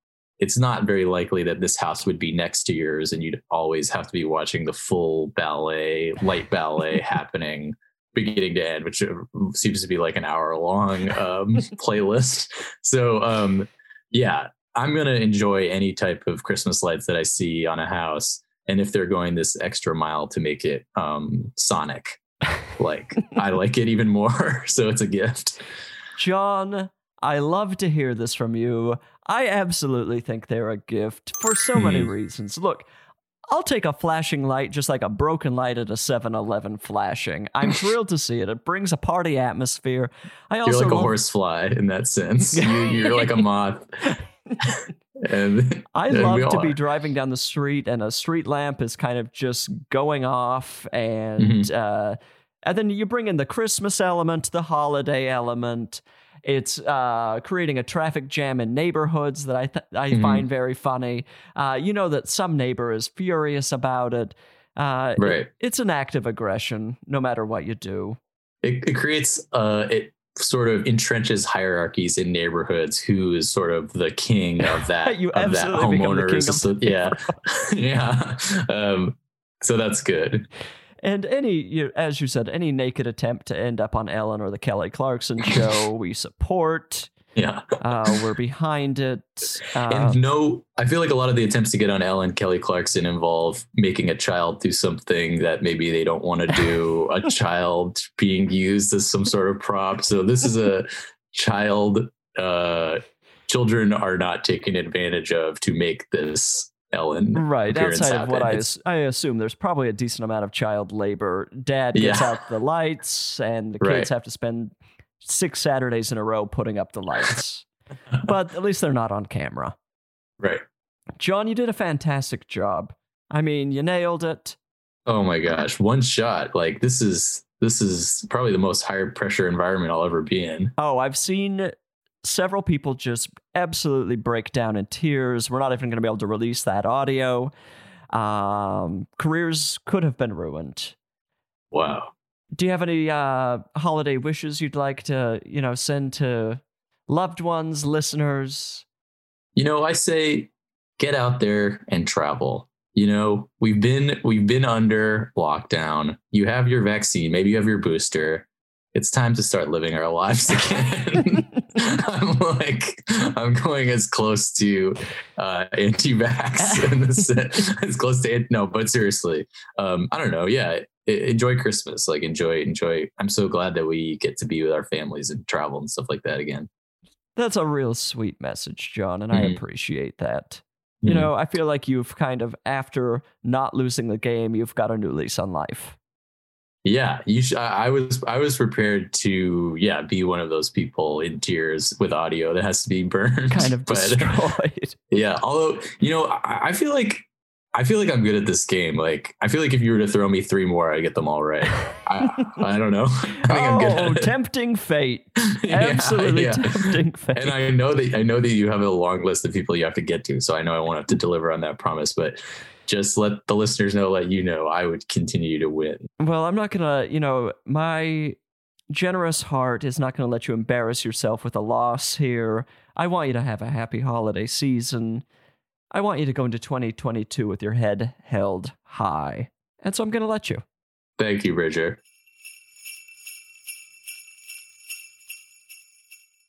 It's not very likely that this house would be next to yours and you'd always have to be watching the full ballet, light ballet happening beginning to end, which uh, seems to be like an hour long um, playlist. So, um, yeah, I'm going to enjoy any type of Christmas lights that I see on a house. And if they're going this extra mile to make it um, sonic, like I like it even more. So it's a gift. Jon, I love to hear this from you. I absolutely think they're a gift for so many Hmm. reasons. Look, I'll take a flashing light just like a broken light at a 7 Eleven flashing. I'm thrilled to see it. It brings a party atmosphere. I also You're like a love- horsefly in that sense. you, you're like a moth. and I and love to all be driving down the street and a street lamp is kind of just going off and Mm-hmm. uh and then you bring in the Christmas element, the holiday element. It's uh, creating a traffic jam in neighborhoods that I th- I Mhm. find very funny. Uh, you know that some neighbor is furious about it. Uh, it- Right. it's an act of aggression, no matter what you do. it, it creates uh it sort of entrenches hierarchies in neighborhoods who is sort of the king of that You of that absolutely become homeowner king of the yeah yeah um so that's good And any, you, as you said, any naked attempt to end up on Ellen or the Kelly Clarkson show, we support. yeah Uh, we're behind it. Uh, and no i feel like a lot of the attempts to get on ellen kelly clarkson involve making a child do something that maybe they don't want to do a child being used as some sort of prop so this is a child uh children are not taken advantage of to make this Ellen. Right. Outside of what I, I assume, there's probably a decent amount of child labor. Dad gets Yeah. out the lights, and the Right. kids have to spend six Saturdays in a row putting up the lights. but at least they're not on camera. Right. Jon, you did a fantastic job. I mean, you nailed it. Oh my gosh, one shot. Like this is this is probably the most high pressure environment I'll ever be in. Oh, I've seen several people just absolutely break down in tears. We're not even going to be able to release that audio. Um, careers could have been ruined. Wow. Do you have any uh, holiday wishes you'd like to, you know, send to loved ones, listeners? You know, I say get out there and travel. You know, we've been we've been under lockdown. You have your vaccine, maybe you have your booster. It's time to start living our lives again. I'm like, I'm going as close to uh, anti-vax in the as close to no, but seriously, um, I don't know. Yeah, enjoy Christmas. Like enjoy, enjoy. I'm so glad that we get to be with our families and travel and stuff like that again. That's a real sweet message, Jon, and I Mhm. appreciate that. You Mhm. know, I feel like you've kind of, after not losing the game, you've got a new lease on life. Yeah, you. Sh- I I was. I was prepared to. Yeah, be one of those people in tears with audio that has to be burned. Kind of but- destroyed. Yeah. Although you know, I, I feel like I feel like I'm good at this game. Like I feel like if you were to throw me three more, I'd get them all right. I, I don't know. I think I'm good oh, tempting fate. Yeah, Absolutely yeah. tempting fate. And I know that I know that you have a long list of people you have to get to, so I know I won't have to deliver on that promise. But just let the listeners know, let you know, I would continue to win. Well, I'm not gonna, you know, my generous heart is not gonna let you embarrass yourself with a loss here. I want you to have a happy holiday season. I want you to go into 2022 with your head held high. And so I'm gonna let you. Thank you, Bridger.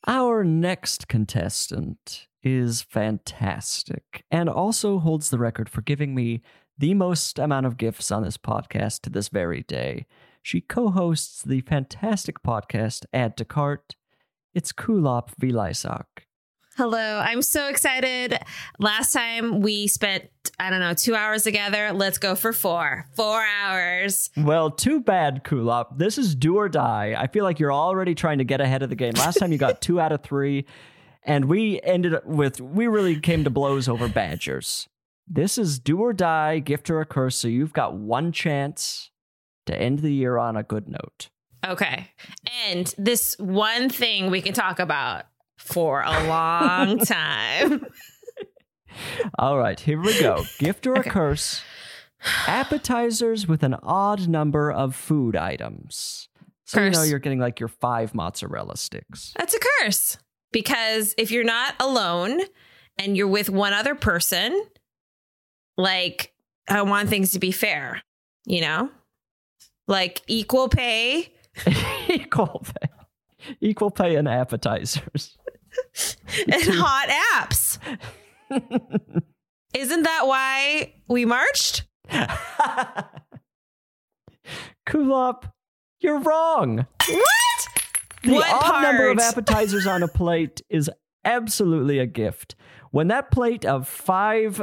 Our next contestant is fantastic and also holds the record for giving me the most amount of gifts on this podcast to this very day. She co hosts the fantastic podcast Add to Cart. It's Kulap Vilaysack. Hello, I'm so excited. Last time we spent, I don't know, two hours together. Let's go for four. Four hours. Well, too bad, Kulap. This is do or die. I feel like you're already trying to get ahead of the game. Last time you got two out of three, and we ended up with, we really came to blows over Badgers. This is do or die, gift or a curse. So you've got one chance to end the year on a good note. Okay. And this one thing we can talk about for a long time. All right, here we go. Gift or a curse. Appetizers with an odd number of food items. So you know you're getting like your five mozzarella sticks. That's a curse because if you're not alone and you're with one other person, like I want things to be fair, you know? Like equal pay. equal pay. Equal pay and appetizers. and hot apps. Isn't that why we marched? Kulap, you're wrong. What? The What odd number of appetizers on a plate is absolutely a gift. When that plate of five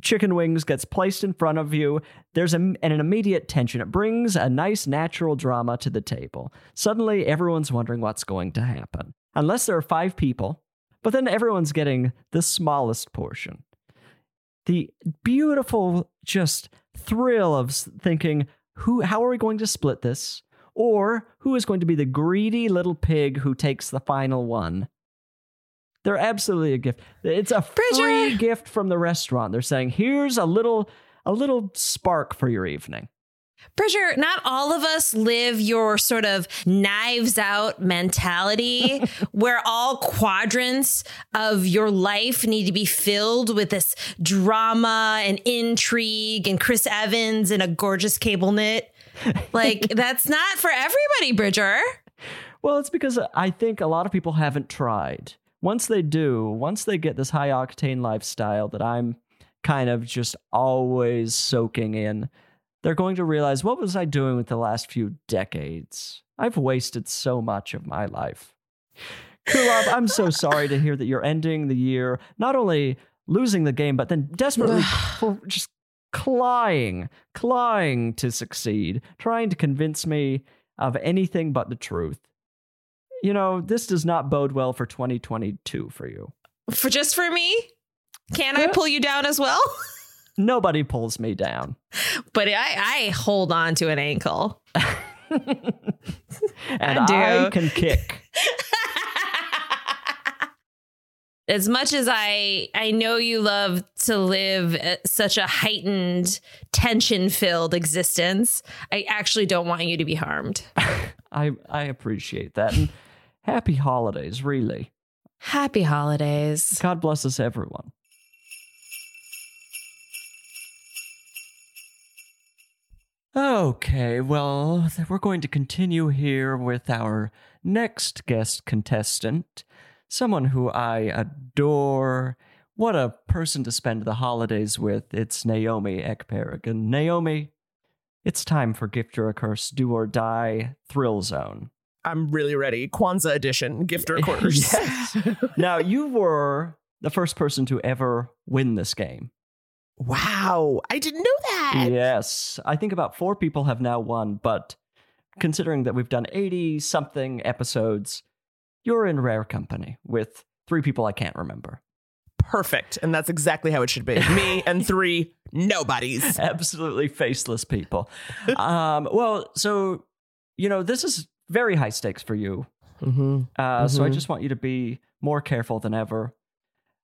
chicken wings gets placed in front of you, there's a, an immediate tension. It brings a nice natural drama to the table. Suddenly, everyone's wondering what's going to happen. Unless there are five people, but then everyone's getting the smallest portion. The beautiful just thrill of thinking, who how are we going to split this? Or who is going to be the greedy little pig who takes the final one? They're absolutely a gift. It's a free gift from the restaurant. They're saying, "Here's a little a little spark for your evening." Bridger, not all of us live your sort of knives out mentality where all quadrants of your life need to be filled with this drama and intrigue and Chris Evans and a gorgeous cable knit. Like, that's not for everybody, Bridger. Well, it's because I think a lot of people haven't tried. Once they do, once they get this high octane lifestyle that I'm kind of just always soaking in, they're going to realize what was I doing with the last few decades? I've wasted so much of my life. Kulap, I'm so sorry to hear that you're ending the year not only losing the game, but then desperately just clawing, clawing to succeed, trying to convince me of anything but the truth. You know, this does not bode well for 2022 for you. For just for me? Can I pull you down as well? Nobody pulls me down. But I, I hold on to an ankle. And I do. I can kick. as much as I I know you love to live such a heightened tension filled existence, I actually don't want you to be harmed. I I appreciate that. And happy holidays, really. Happy holidays. God bless us everyone. Okay, well, we're going to continue here with our next guest contestant, someone who I adore. What a person to spend the holidays with. It's Naomi Ekperigin. Naomi, it's time for Gift or a Curse, Do or Die Thrill Zone. I'm really ready. Kwanzaa edition, gift or curse. Yes. now, you were the first person to ever win this game. Wow, I didn't know that. Yes. I think about four people have now won, but considering that we've done 80 something episodes, you're in rare company with three people I can't remember. Perfect. And that's exactly how it should be. Me and three nobodies. Absolutely faceless people. um, well, so, you know, this is very high stakes for you. Mm-hmm. Uh, So I Mhm. just want you to be more careful than ever.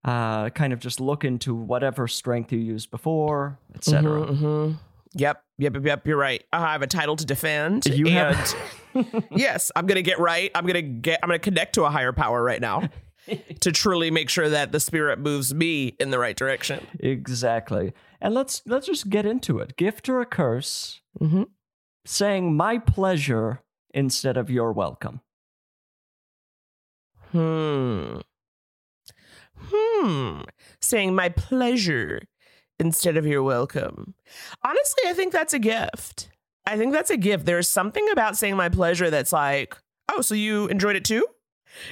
Uh, kind of just look into whatever strength you used before, etc. Mhm, mhm. Yep, yep, yep, yep. You're right. I have a title to defend. You and have- yes, I'm gonna get right. I'm gonna get. I'm gonna connect to a higher power right now to truly make sure that the spirit moves me in the right direction. Exactly. And let's let's just get into it. Gift or a curse? Mm-hmm. Saying my pleasure instead of your welcome. Hmm. Hmm. Saying my pleasure instead of your welcome. Honestly, I think that's a gift. I think that's a gift. There's something about saying my pleasure that's like, oh, so you enjoyed it too?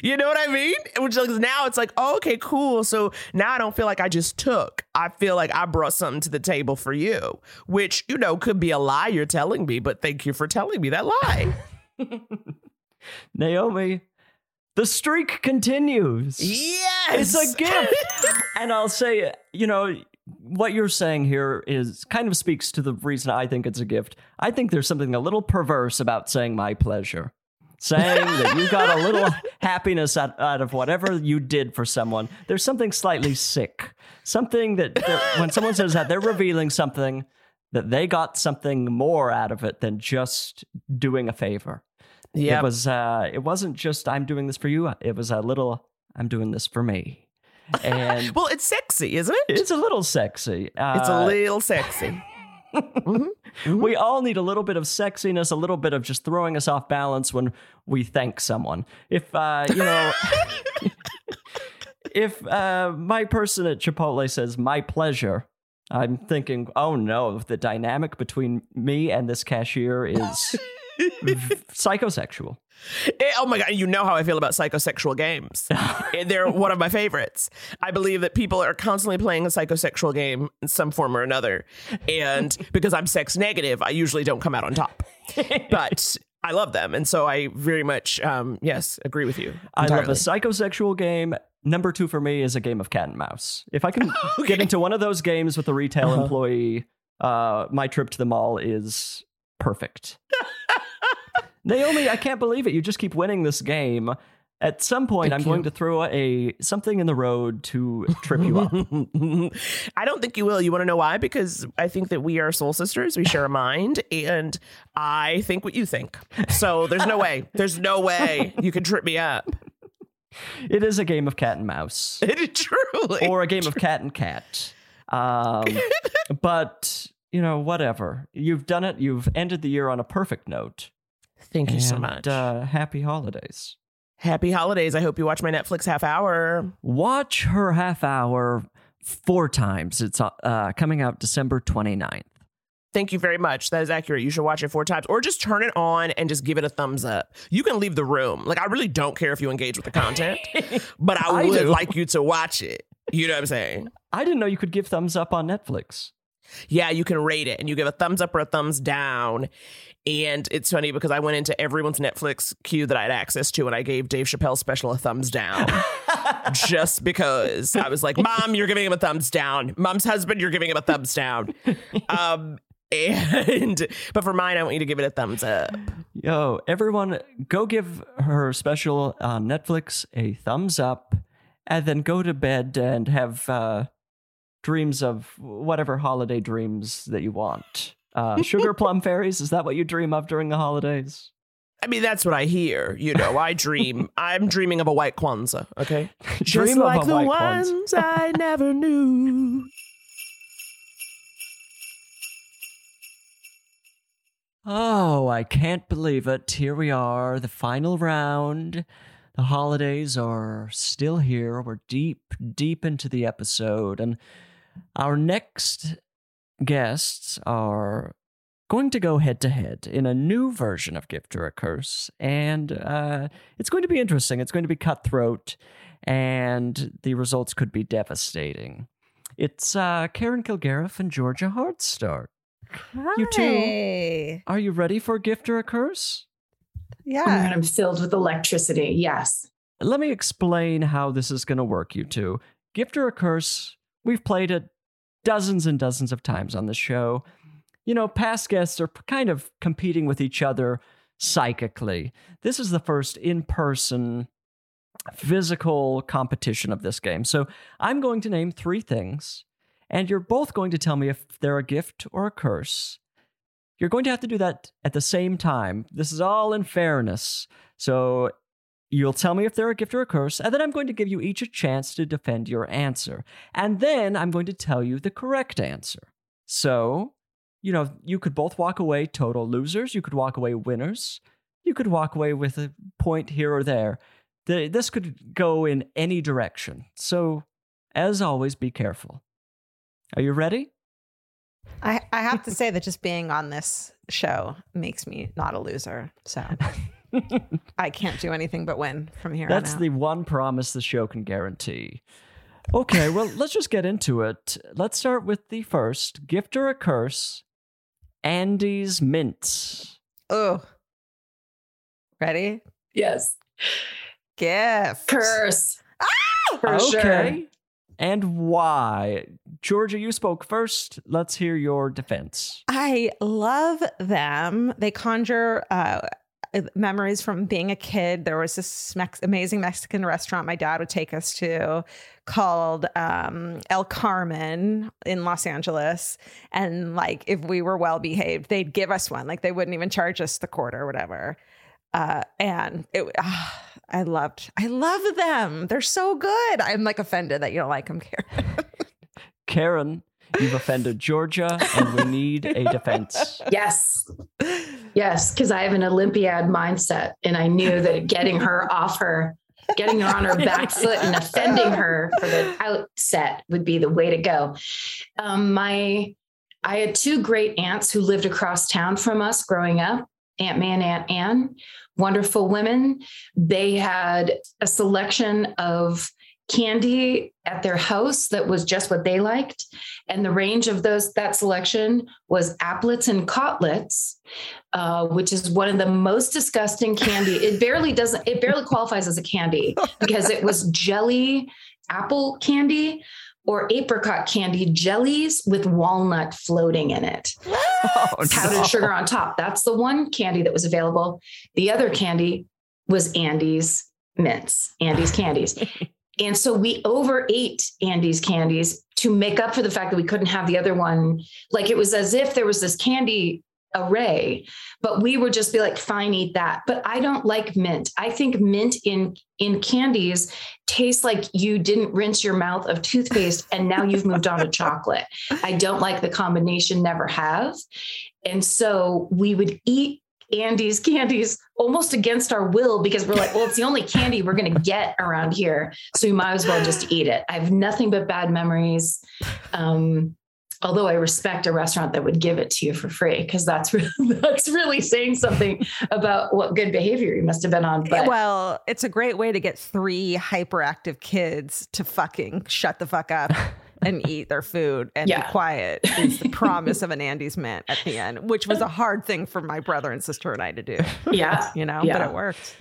You know what I mean? Which like now it's like, oh, okay, cool. So now I don't feel like I just took. I feel like I brought something to the table for you, which, you know, could be a lie you're telling me, but thank you for telling me that lie. Naomi, the streak continues. Yes! It's a gift. and I'll say, you know, what you're saying here is kind of speaks to the reason I think it's a gift. I think there's something a little perverse about saying my pleasure. Saying that you got a little happiness out, out of whatever you did for someone. There's something slightly sick. Something that, when someone says that, they're revealing something that they got something more out of it than just doing a favor. Yep. It was uh it wasn't just I'm doing this for you. It was a little I'm doing this for me. And well, it's sexy, isn't it? It's a little sexy. Uh, It's a little sexy. We all need a little bit of sexiness, a little bit of just throwing us off balance when we thank someone. If uh, you know, if uh, my person at Chipotle says "my pleasure," I'm thinking, "Oh no, the dynamic between me and this cashier is psychosexual." Eh, oh my god, you know how I feel about psychosexual games. They're one of my favorites. I believe that people are constantly playing a psychosexual game in some form or another. And because I'm sex negative, I usually don't come out on top. But I love them. And so I very much um yes, agree with you. I love a psychosexual game. Number two for me is a game of cat and mouse. If I can get into one of those games with a retail Uh-huh. employee, uh, my trip to the mall is perfect. Naomi, I can't believe it. You just keep winning this game. At some point, Thank I'm going to throw a something in the road to trip you up. I don't think you will. You want to know why? Because I think that we are soul sisters. We share a mind, and I think what you think. So there's no way. There's no way you can trip me up. It is a game of cat and mouse. It is truly. or a game of cat and cat. Um, but you know, whatever. You've done it. You've ended the year on a perfect note. Thank you so much. Uh, happy holidays. Happy holidays. I hope you watch my Netflix half hour. Watch her half hour four times. It's uh, coming out December 29th. Thank you very much. That is accurate. You should watch it four times or just turn it on and just give it a thumbs up. You can leave the room. Like, I really don't care if you engage with the content, but I I would do. like you to watch it. You know what I'm saying? I didn't know you could give thumbs up on Netflix. Yeah, you can rate it and you give a thumbs up or a thumbs down. And it's funny because I went into everyone's Netflix queue that I had access to and I gave Dave Chappelle's special a thumbs down. just because I was like, Mom, you're giving him a thumbs down. Mom's husband, you're giving him a thumbs down. Um, and but for mine, I want you to give it a thumbs up. Yo, everyone, go give her special on Netflix a thumbs up, and then go to bed and have uh, dreams of whatever holiday dreams that you want. Uh, sugar plum fairies, is that what you dream of during the holidays? I mean, that's what I hear. You know, I dream. I'm dreaming of a white Kwanzaa. Okay, just Dream of like a the white Kwanzaa. ones I never knew. Oh, I can't believe it. Here we are, the final round. The holidays are still here. We're deep, deep into the episode. And our next guests are going to go head to head in a new version of Gift or a Curse. And uh, it's going to be interesting. It's going to be cutthroat, and the results could be devastating. It's uh, Karen Kilgariff and Georgia Hardstark. You two, are you ready for Gift or a Curse? Yeah. Oh God, I'm filled with electricity. Yes. Let me explain how this is going to work, you two. Gift or a Curse, we've played it dozens and dozens of times on the show. You know, past guests are kind of competing with each other psychically. This is the first in person physical competition of this game. So I'm going to name three things, and you're both going to tell me if they're a gift or a curse. You're going to have to do that at the same time. This is all in fairness. So you'll tell me if they're a gift or a curse, and then I'm going to give you each a chance to defend your answer. And then I'm going to tell you the correct answer. So, you know, you could both walk away total losers, you could walk away winners, you could walk away with a point here or there. The, this could go in any direction. So, as always, be careful. Are you ready? I, I have to say that just being on this show makes me not a loser. So I can't do anything but win from here That's on out. the one promise the show can guarantee. Okay, well, let's just get into it. Let's start with the first gift or a curse Andes Mints. Oh. Ready? Yes. Gift. Curse. Ah! For okay. sure. And why? Georgia, you spoke first. Let's hear your defense. I love them. They conjure uh, memories from being a kid. There was this Mex- amazing Mexican restaurant my dad would take us to called um, El Carmen in Los Angeles. And like, if we were well behaved, they'd give us one. Like, they wouldn't even charge us the quarter or whatever. Uh, and it, ah, I loved, I love them. They're so good. I'm like offended that you don't like them, Karen. Karen, you've offended Georgia, and we need a defense. Yes. Yes. Because I have an Olympiad mindset and I knew that getting her off her, getting her on her back foot and offending her for the outset would be the way to go. Um, my, I had two great aunts who lived across town from us growing up. Aunt May and Aunt Anne, wonderful women. They had a selection of candy at their house that was just what they liked. And the range of those that selection was Aplets and cotlets, uh, which is one of the most disgusting candy. It barely doesn't, it barely qualifies as a candy because it was jelly apple candy or apricot candy jellies with walnut floating in it. Powdered sugar on top. That's the one candy that was available. The other candy was Andes mints, Andes candies. And so we overate Andes candies to make up for the fact that we couldn't have the other one. Like it was as if there was this candy array, but we would just be like, fine, eat that. But I don't like mint. I think mint in in candies tastes like you didn't rinse your mouth of toothpaste and now you've moved on to chocolate. I don't like the combination, never have. And so we would eat Andes candies almost against our will because we're like, well, it's the only candy we're going to get around here. So we might as well just eat it. I have nothing but bad memories. Um, Although I respect a restaurant that would give it to you for free, because that's really, that's really saying something about what good behavior you must have been on. But well, it's a great way to get three hyperactive kids to fucking shut the fuck up and eat their food and Yeah. be quiet is the promise of an Andes mint at the end, which was a hard thing for my brother and sister and I to do. Yeah. You know, Yeah. but it worked.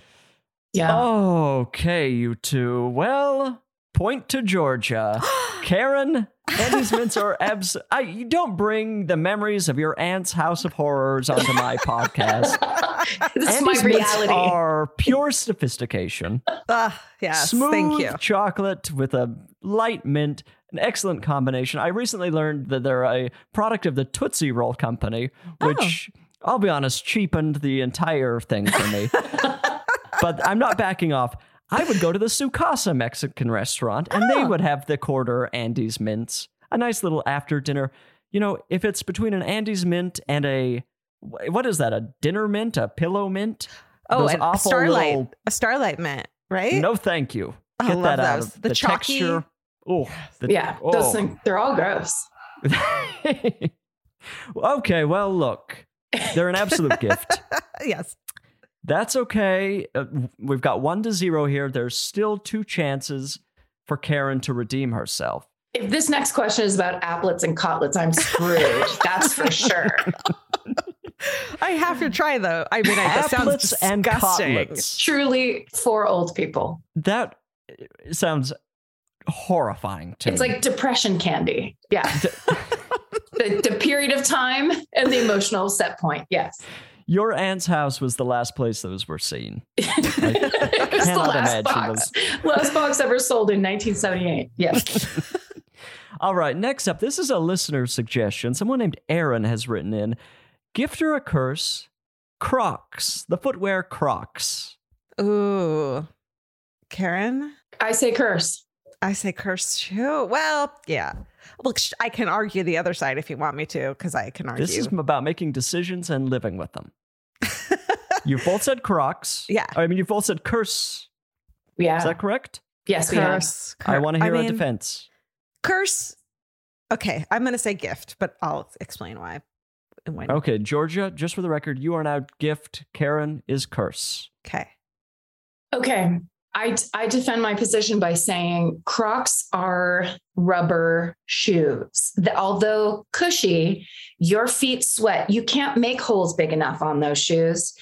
Yeah. Okay, you two. Well, point to Georgia. Karen, Andes mints are abs. I, you don't bring the memories of your aunt's house of horrors onto my podcast. this is Andes my mints reality. are pure sophistication. Ah, yes, Smooth thank you. chocolate with a light mint, an excellent combination. I recently learned that they're a product of the Tootsie Roll Company, oh. which I'll be honest, cheapened the entire thing for me. but I'm not backing off. I would go to the Su Casa Mexican restaurant and they oh. would have the quarter Andes mints. A nice little after dinner. You know, if it's between an Andes mint and a what is that? A dinner mint? A pillow mint? Oh, a starlight, little- a starlight mint, right? no, thank you. Oh, I Get love that out those. of The the, texture. Oh, the- yeah, oh. those things, they're all gross. okay, well, look, they're an absolute gift. yes. That's okay. Uh, we've got one to zero here. There's still two chances for Karen to redeem herself. If this next question is about Aplets and cotlets, I'm screwed. That's for sure. I have to try though. I mean, I, that sounds Aplets and disgusting. cotlets. Truly for old people. That uh, sounds horrifying to It's me. like depression candy. Yeah. the, the period of time and the emotional set point. Yes. Your aunt's house was the last place those were seen. It's the cannot last imagine box. Last box ever sold in 1978. Yes. All right, next up, this is a listener suggestion. Someone named Aaron has written in gift or a curse, Crocs, the footwear Crocs. Ooh, Karen. I say curse. I say curse too. Well, yeah. Look, I can argue the other side if you want me to, because I can argue. This is about making decisions and living with them. you've both said Crocs. Yeah. I mean, you've both said curse. Yeah. Is that correct? Yes, we have. curse. I want to hear a mean, defense. Curse. Okay, I'm going to say gift, but I'll explain why. and when. Okay, Georgia, just for the record, you are now gift. Karen is curse. Okay. Okay. I, I defend my position by saying Crocs are rubber shoes. The- although cushy, your feet sweat. You can't make holes big enough on those shoes.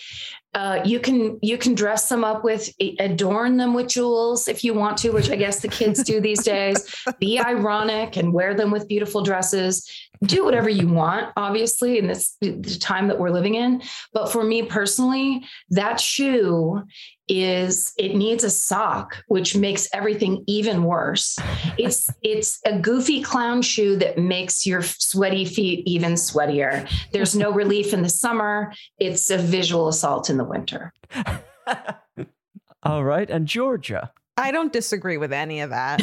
Uh, you can you can dress them up with adorn them with jewels if you want to, which I guess the kids do these days. Be ironic and wear them with beautiful dresses. Do whatever you want, obviously, in this the time that we're living in. But for me personally, that shoe is it needs a sock which makes everything even worse it's it's a goofy clown shoe that makes your sweaty feet even sweatier there's no relief in the summer it's a visual assault in the winter All right, and Georgia. I don't disagree with any of that.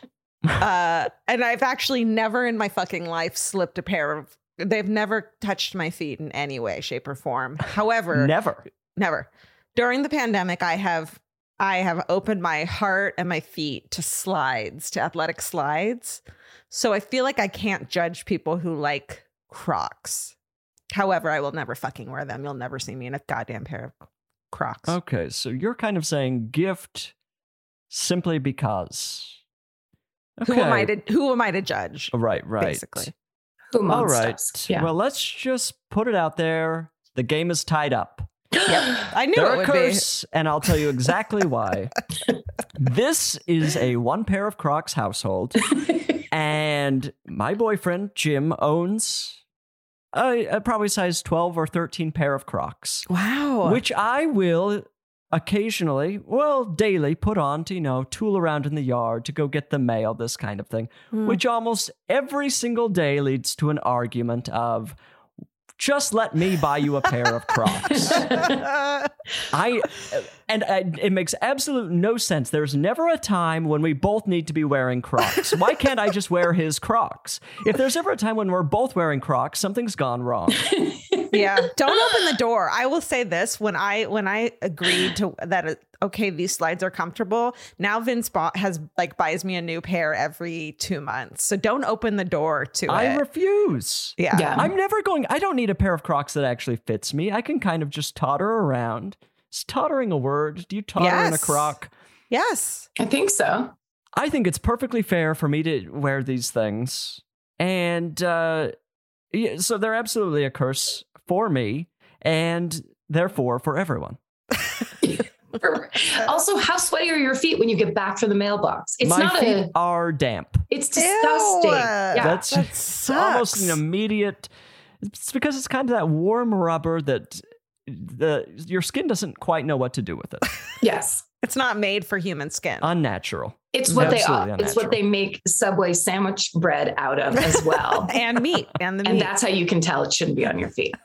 uh, and I've actually never in my fucking life slipped a pair of. They've never touched my feet in any way, shape, or form. However, Never. never. During the pandemic, I have I have opened my heart and my feet to slides, to athletic slides. So I feel like I can't judge people who like Crocs. However, I will never fucking wear them. You'll never see me in a goddamn pair of Crocs. Okay, so you're kind of saying gift simply because. Who am I to who am I to judge? Right, right. Basically. Who All amongst us? Yeah. Well, let's just put it out there. The game is tied up. I knew They're it a would curse, and I'll tell you exactly why. this is a one pair of Crocs household, and my boyfriend Jim owns a, a probably size twelve or thirteen pair of Crocs. Wow. which I will occasionally, well, daily put on to, you know, tool around in the yard to go get the mail, this kind of thing, Hmm. which almost every single day leads to an argument of, just let me buy you a pair of Crocs. I and I, it makes absolute no sense. There's never a time when we both need to be wearing Crocs. Why can't I just wear his Crocs? If there's ever a time when we're both wearing Crocs, something's gone wrong. yeah don't open the door i will say this when i when i agreed to that uh, okay these slides are comfortable now vince bought, has like buys me a new pair every two months so don't open the door to it. I it refuse. Yeah. Yeah. I'm never going. I don't need a pair of Crocs that actually fits me. I can kind of just totter around. Is tottering a word? Do you totter in a Yes. Croc? yes I think so. I think it's perfectly fair for me to wear these things. And uh, yeah, so they're absolutely a curse for me and therefore for everyone. Also, how sweaty are your feet when you get back from the mailbox? It's My not feet a. are damp. It's disgusting. yeah. That's almost an immediate. It's because it's kind of that warm rubber that the your skin doesn't quite know what to do with it. yes. it's not made for human skin Unnatural. It's what Absolutely they it's what they make Subway sandwich bread out of as well. and meat and the meat. and that's how you can tell it shouldn't be on your feet.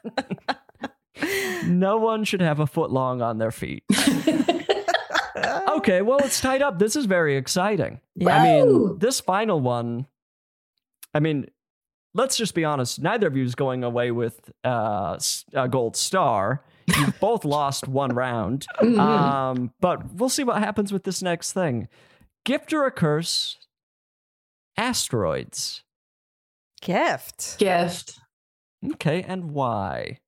No one should have a foot long on their feet. okay, well, it's tied up. This is very exciting. I mean, this final one, I mean, let's just be honest. Neither of you is going away with uh, s- a gold star. You've both lost one round. Mhm. Um, but we'll see what happens with this next thing. Gift or a curse? Asteroids. gift Gift. Okay, and why?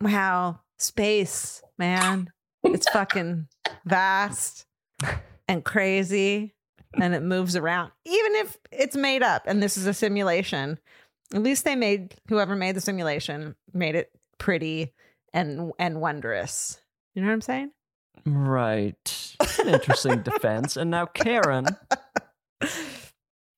wow space man it's fucking vast and crazy and it moves around even if it's made up and this is a simulation at least they made whoever made the simulation made it pretty and and wondrous you know what i'm saying Right. An interesting defense. And now, Karen.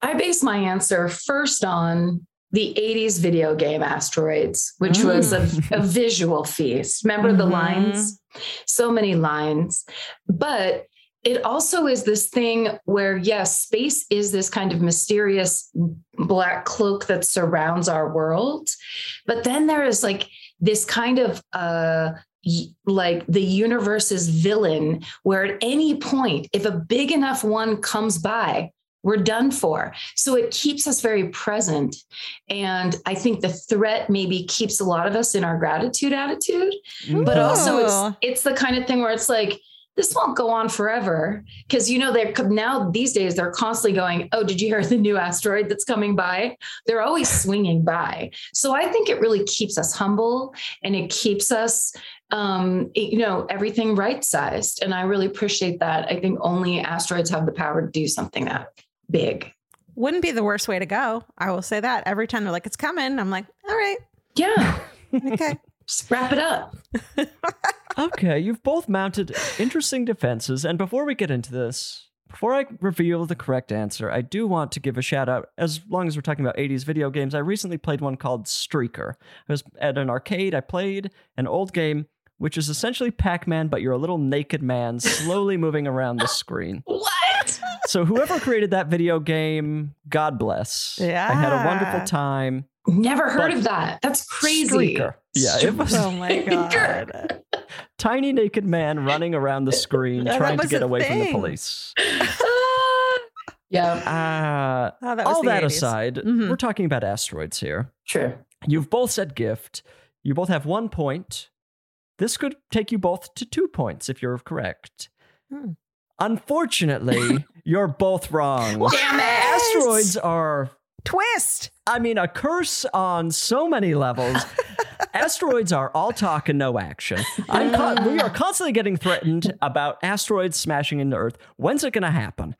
I base my answer first on the 80s video game Asteroids, which was a, a visual feast. Remember the Mhm. lines? So many lines. But it also is this thing where, yes, space is this kind of mysterious black cloak that surrounds our world. But then there is like this kind of uh, like the universe's villain, where at any point, if a big enough one comes by, we're done for. So it keeps us very present. And I think the threat maybe keeps a lot of us in our gratitude attitude. But also it's it's the kind of thing where it's like, this won't go on forever. Cause you know, they're now these days they're constantly going, Oh, did you hear the new asteroid that's coming by? They're always swinging by. So I think it really keeps us humble and it keeps us um, you know, everything right sized. And I really appreciate that. I think only asteroids have the power to do something that big. wouldn't be the worst way to go i will say that every time they're like it's coming i'm like all right Yeah. okay Just wrap it up. Okay, you've both mounted interesting defenses. And before we get into this, before I reveal the correct answer, I do want to give a shout out. As long as we're talking about 80s video games, I recently played one called Streaker. I was at an arcade, I played an old game, which is essentially Pac Man, but you're a little naked man slowly moving around the screen. What? So, whoever created that video game, God bless. Yeah. I had a wonderful time. Never heard But of that. That's crazy. Streaker. Yeah, it was oh my god tiny naked man running around the screen trying to get away from the police. Yeah. Uh, Oh, that all that 80s. aside, Mhm. we're talking about asteroids here. Sure. You've both said gift. You both have one point. This could take you both to two points if you're correct. Hmm. Unfortunately, you're both wrong. Damn it! Asteroids are, twist I mean, a curse on so many levels. asteroids are all talk and no action. I'm con- we are constantly getting threatened about asteroids smashing into Earth. When's it going to happen?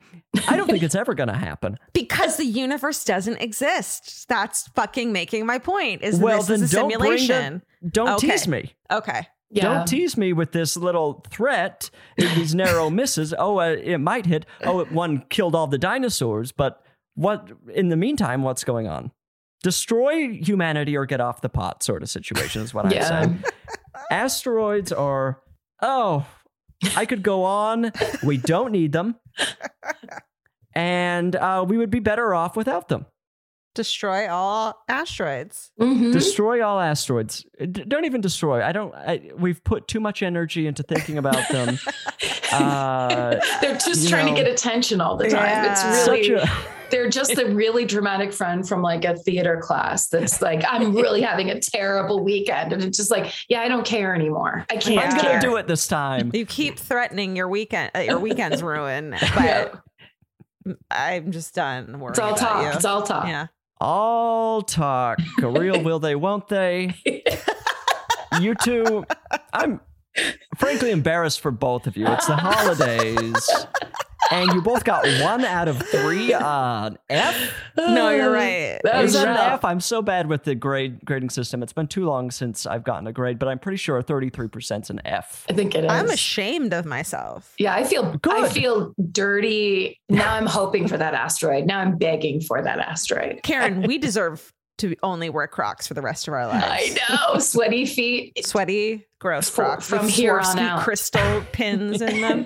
I don't think it's ever going to happen. because the universe doesn't exist that's fucking making my point is well, this then is a don't bring simulation the, don't Okay. tease me. okay Yeah. Don't tease me with this little threat, these narrow misses. Oh, uh, it might hit. Oh, one killed all the dinosaurs, but what in the meantime, what's going on? Destroy humanity or get off the pot, sort of situation is what I'm saying. Asteroids are, oh, I could go on. We don't need them. And uh, we would be better off without them. destroy all asteroids Mhm. Destroy all asteroids. D- don't even destroy. I don't. I, we've put too much energy into thinking about them. Uh, They're just trying know, to get attention all the time. Yeah. It's really such a they're just a really dramatic friend from like a theater class that's like, I'm really having a terrible weekend. And it's just like, yeah, I don't care anymore. I can't I'm gonna do it this time. You keep threatening your weekend, uh, your weekend's ruin, but I'm just done worrying It's all about talk. you. It's all talk. Yeah. All talk. A Real will they, won't they? you two, I'm frankly embarrassed for both of you. It's the holidays. And you both got one out of three uh, on F. No, you're right. That Is was that an rough. F? I'm so bad with the grade grading system. It's been too long since I've gotten a grade, but I'm pretty sure 33% is an F. I think it is. I'm ashamed of myself. Yeah, I feel Good. I feel dirty. Now I'm hoping for that asteroid. Now I'm begging for that asteroid. Karen, we deserve to only wear Crocs for the rest of our lives. I know. Sweaty feet. Sweaty, gross For- Crocs from with here on Swarovski out. crystal pins in them.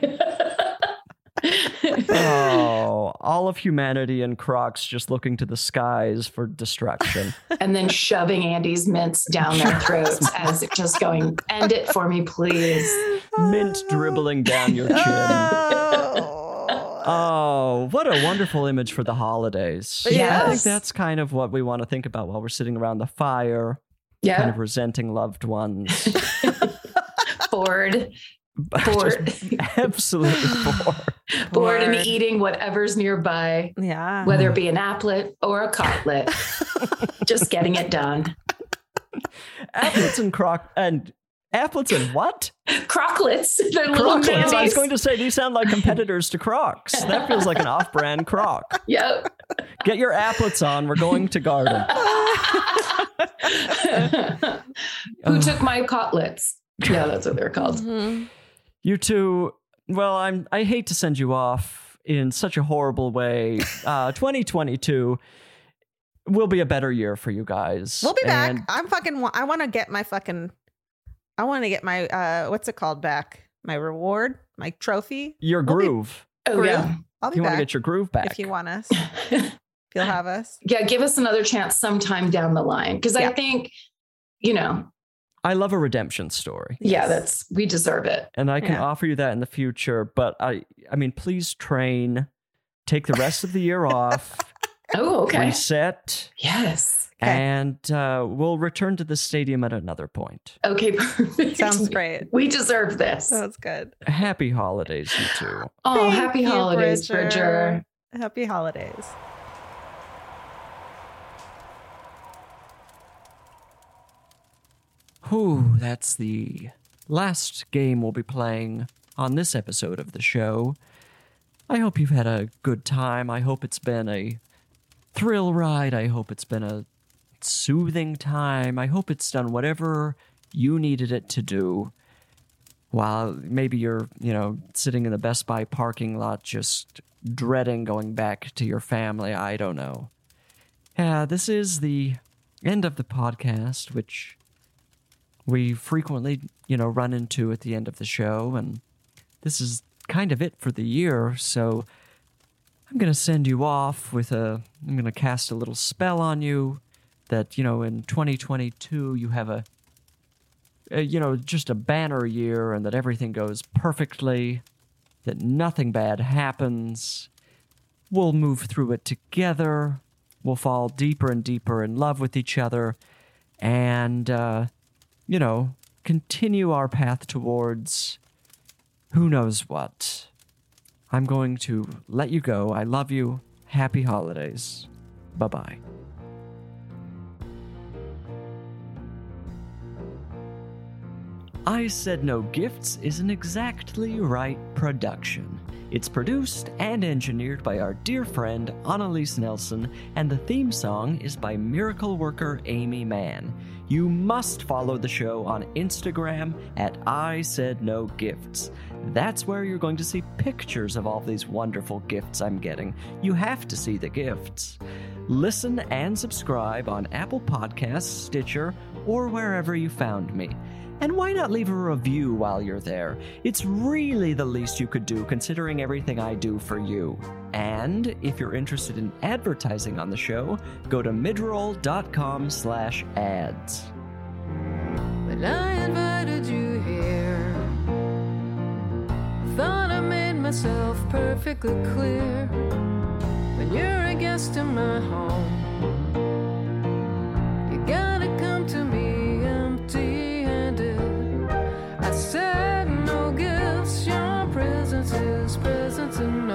oh, all of humanity and Crocs just looking to the skies for destruction. and then shoving Andes mints down their throats as it just going, end it for me, please. Mint dribbling down your chin. Oh, Oh, what a wonderful image for the holidays. Yeah, I think that's kind of what we want to think about while we're sitting around the fire, Yeah. kind of resenting loved ones. Bored. Bored. absolutely bored. Bored and eating whatever's nearby. Yeah. Whether it be an Aplet or a cotlet. just getting it done. Aplets and croc and Aplets and what? Crocklets. They're little Crocklets. I was going to say these sound like competitors to Crocs. That feels like an off-brand Croc. Yep. Get your Aplets on. We're going to garden. Who took my cotlets? Yeah, that's what they're called. Mm-hmm. You two, well, I'm I hate to send you off in such a horrible way. Uh 2022 will be a better year for you guys. We'll be back. And I'm fucking. I want to get my fucking. I want to get my uh, what's it called back? My reward, my trophy. your We'll be- groove. Oh, Groove. yeah. I'll be you want to get your groove back. if you want us. if you'll have us. Yeah, give us another chance sometime down the line. Because I think, you know, I love a redemption story. yeah, that's we deserve it. And I can Yeah. offer you that in the future, but I I mean please train, take the rest of the year off, Oh, okay. reset, Yes. And uh, we'll return to the stadium at another point. Okay, perfect. Sounds great. We deserve this. Sounds good. Happy holidays, you two. Oh, Thank happy you, holidays, Bridger. Happy holidays. Whew, that's the last game we'll be playing on this episode of the show. I hope you've had a good time. I hope it's been a thrill ride. I hope it's been a soothing time. I hope it's done whatever you needed it to do. While maybe you're, you know, sitting in the Best Buy parking lot just dreading going back to your family. I don't know. Yeah, this is the end of the podcast, which we frequently, you know, run into at the end of the show, and this is kind of it for the year. So I'm going to send you off with a, I'm going to cast a little spell on you that, you know, in 2022 you have a, a, you know, just a banner year and that everything goes perfectly, that nothing bad happens. We'll move through it together. We'll fall deeper and deeper in love with each other. And, uh, you know, continue our path towards who knows what. I'm going to let you go. I love you. Happy holidays. Bye bye. I Said No Gifts is an exactly right production. It's produced and engineered by our dear friend Annalise Nelson, and the theme song is by miracle worker Aimee Mann. You must follow the show on Instagram at I Said No Gifts. That's where you're going to see pictures of all these wonderful gifts I'm getting. You have to see the gifts. Listen and subscribe on Apple Podcasts, Stitcher, or wherever you found me. And why not leave a review while you're there? It's really the least you could do considering everything I do for you. And if you're interested in advertising on the show, go to midroll.com slash ads. When I invited you here, thought I made myself perfectly clear. When you're a a guest in my home. You gotta come to me presence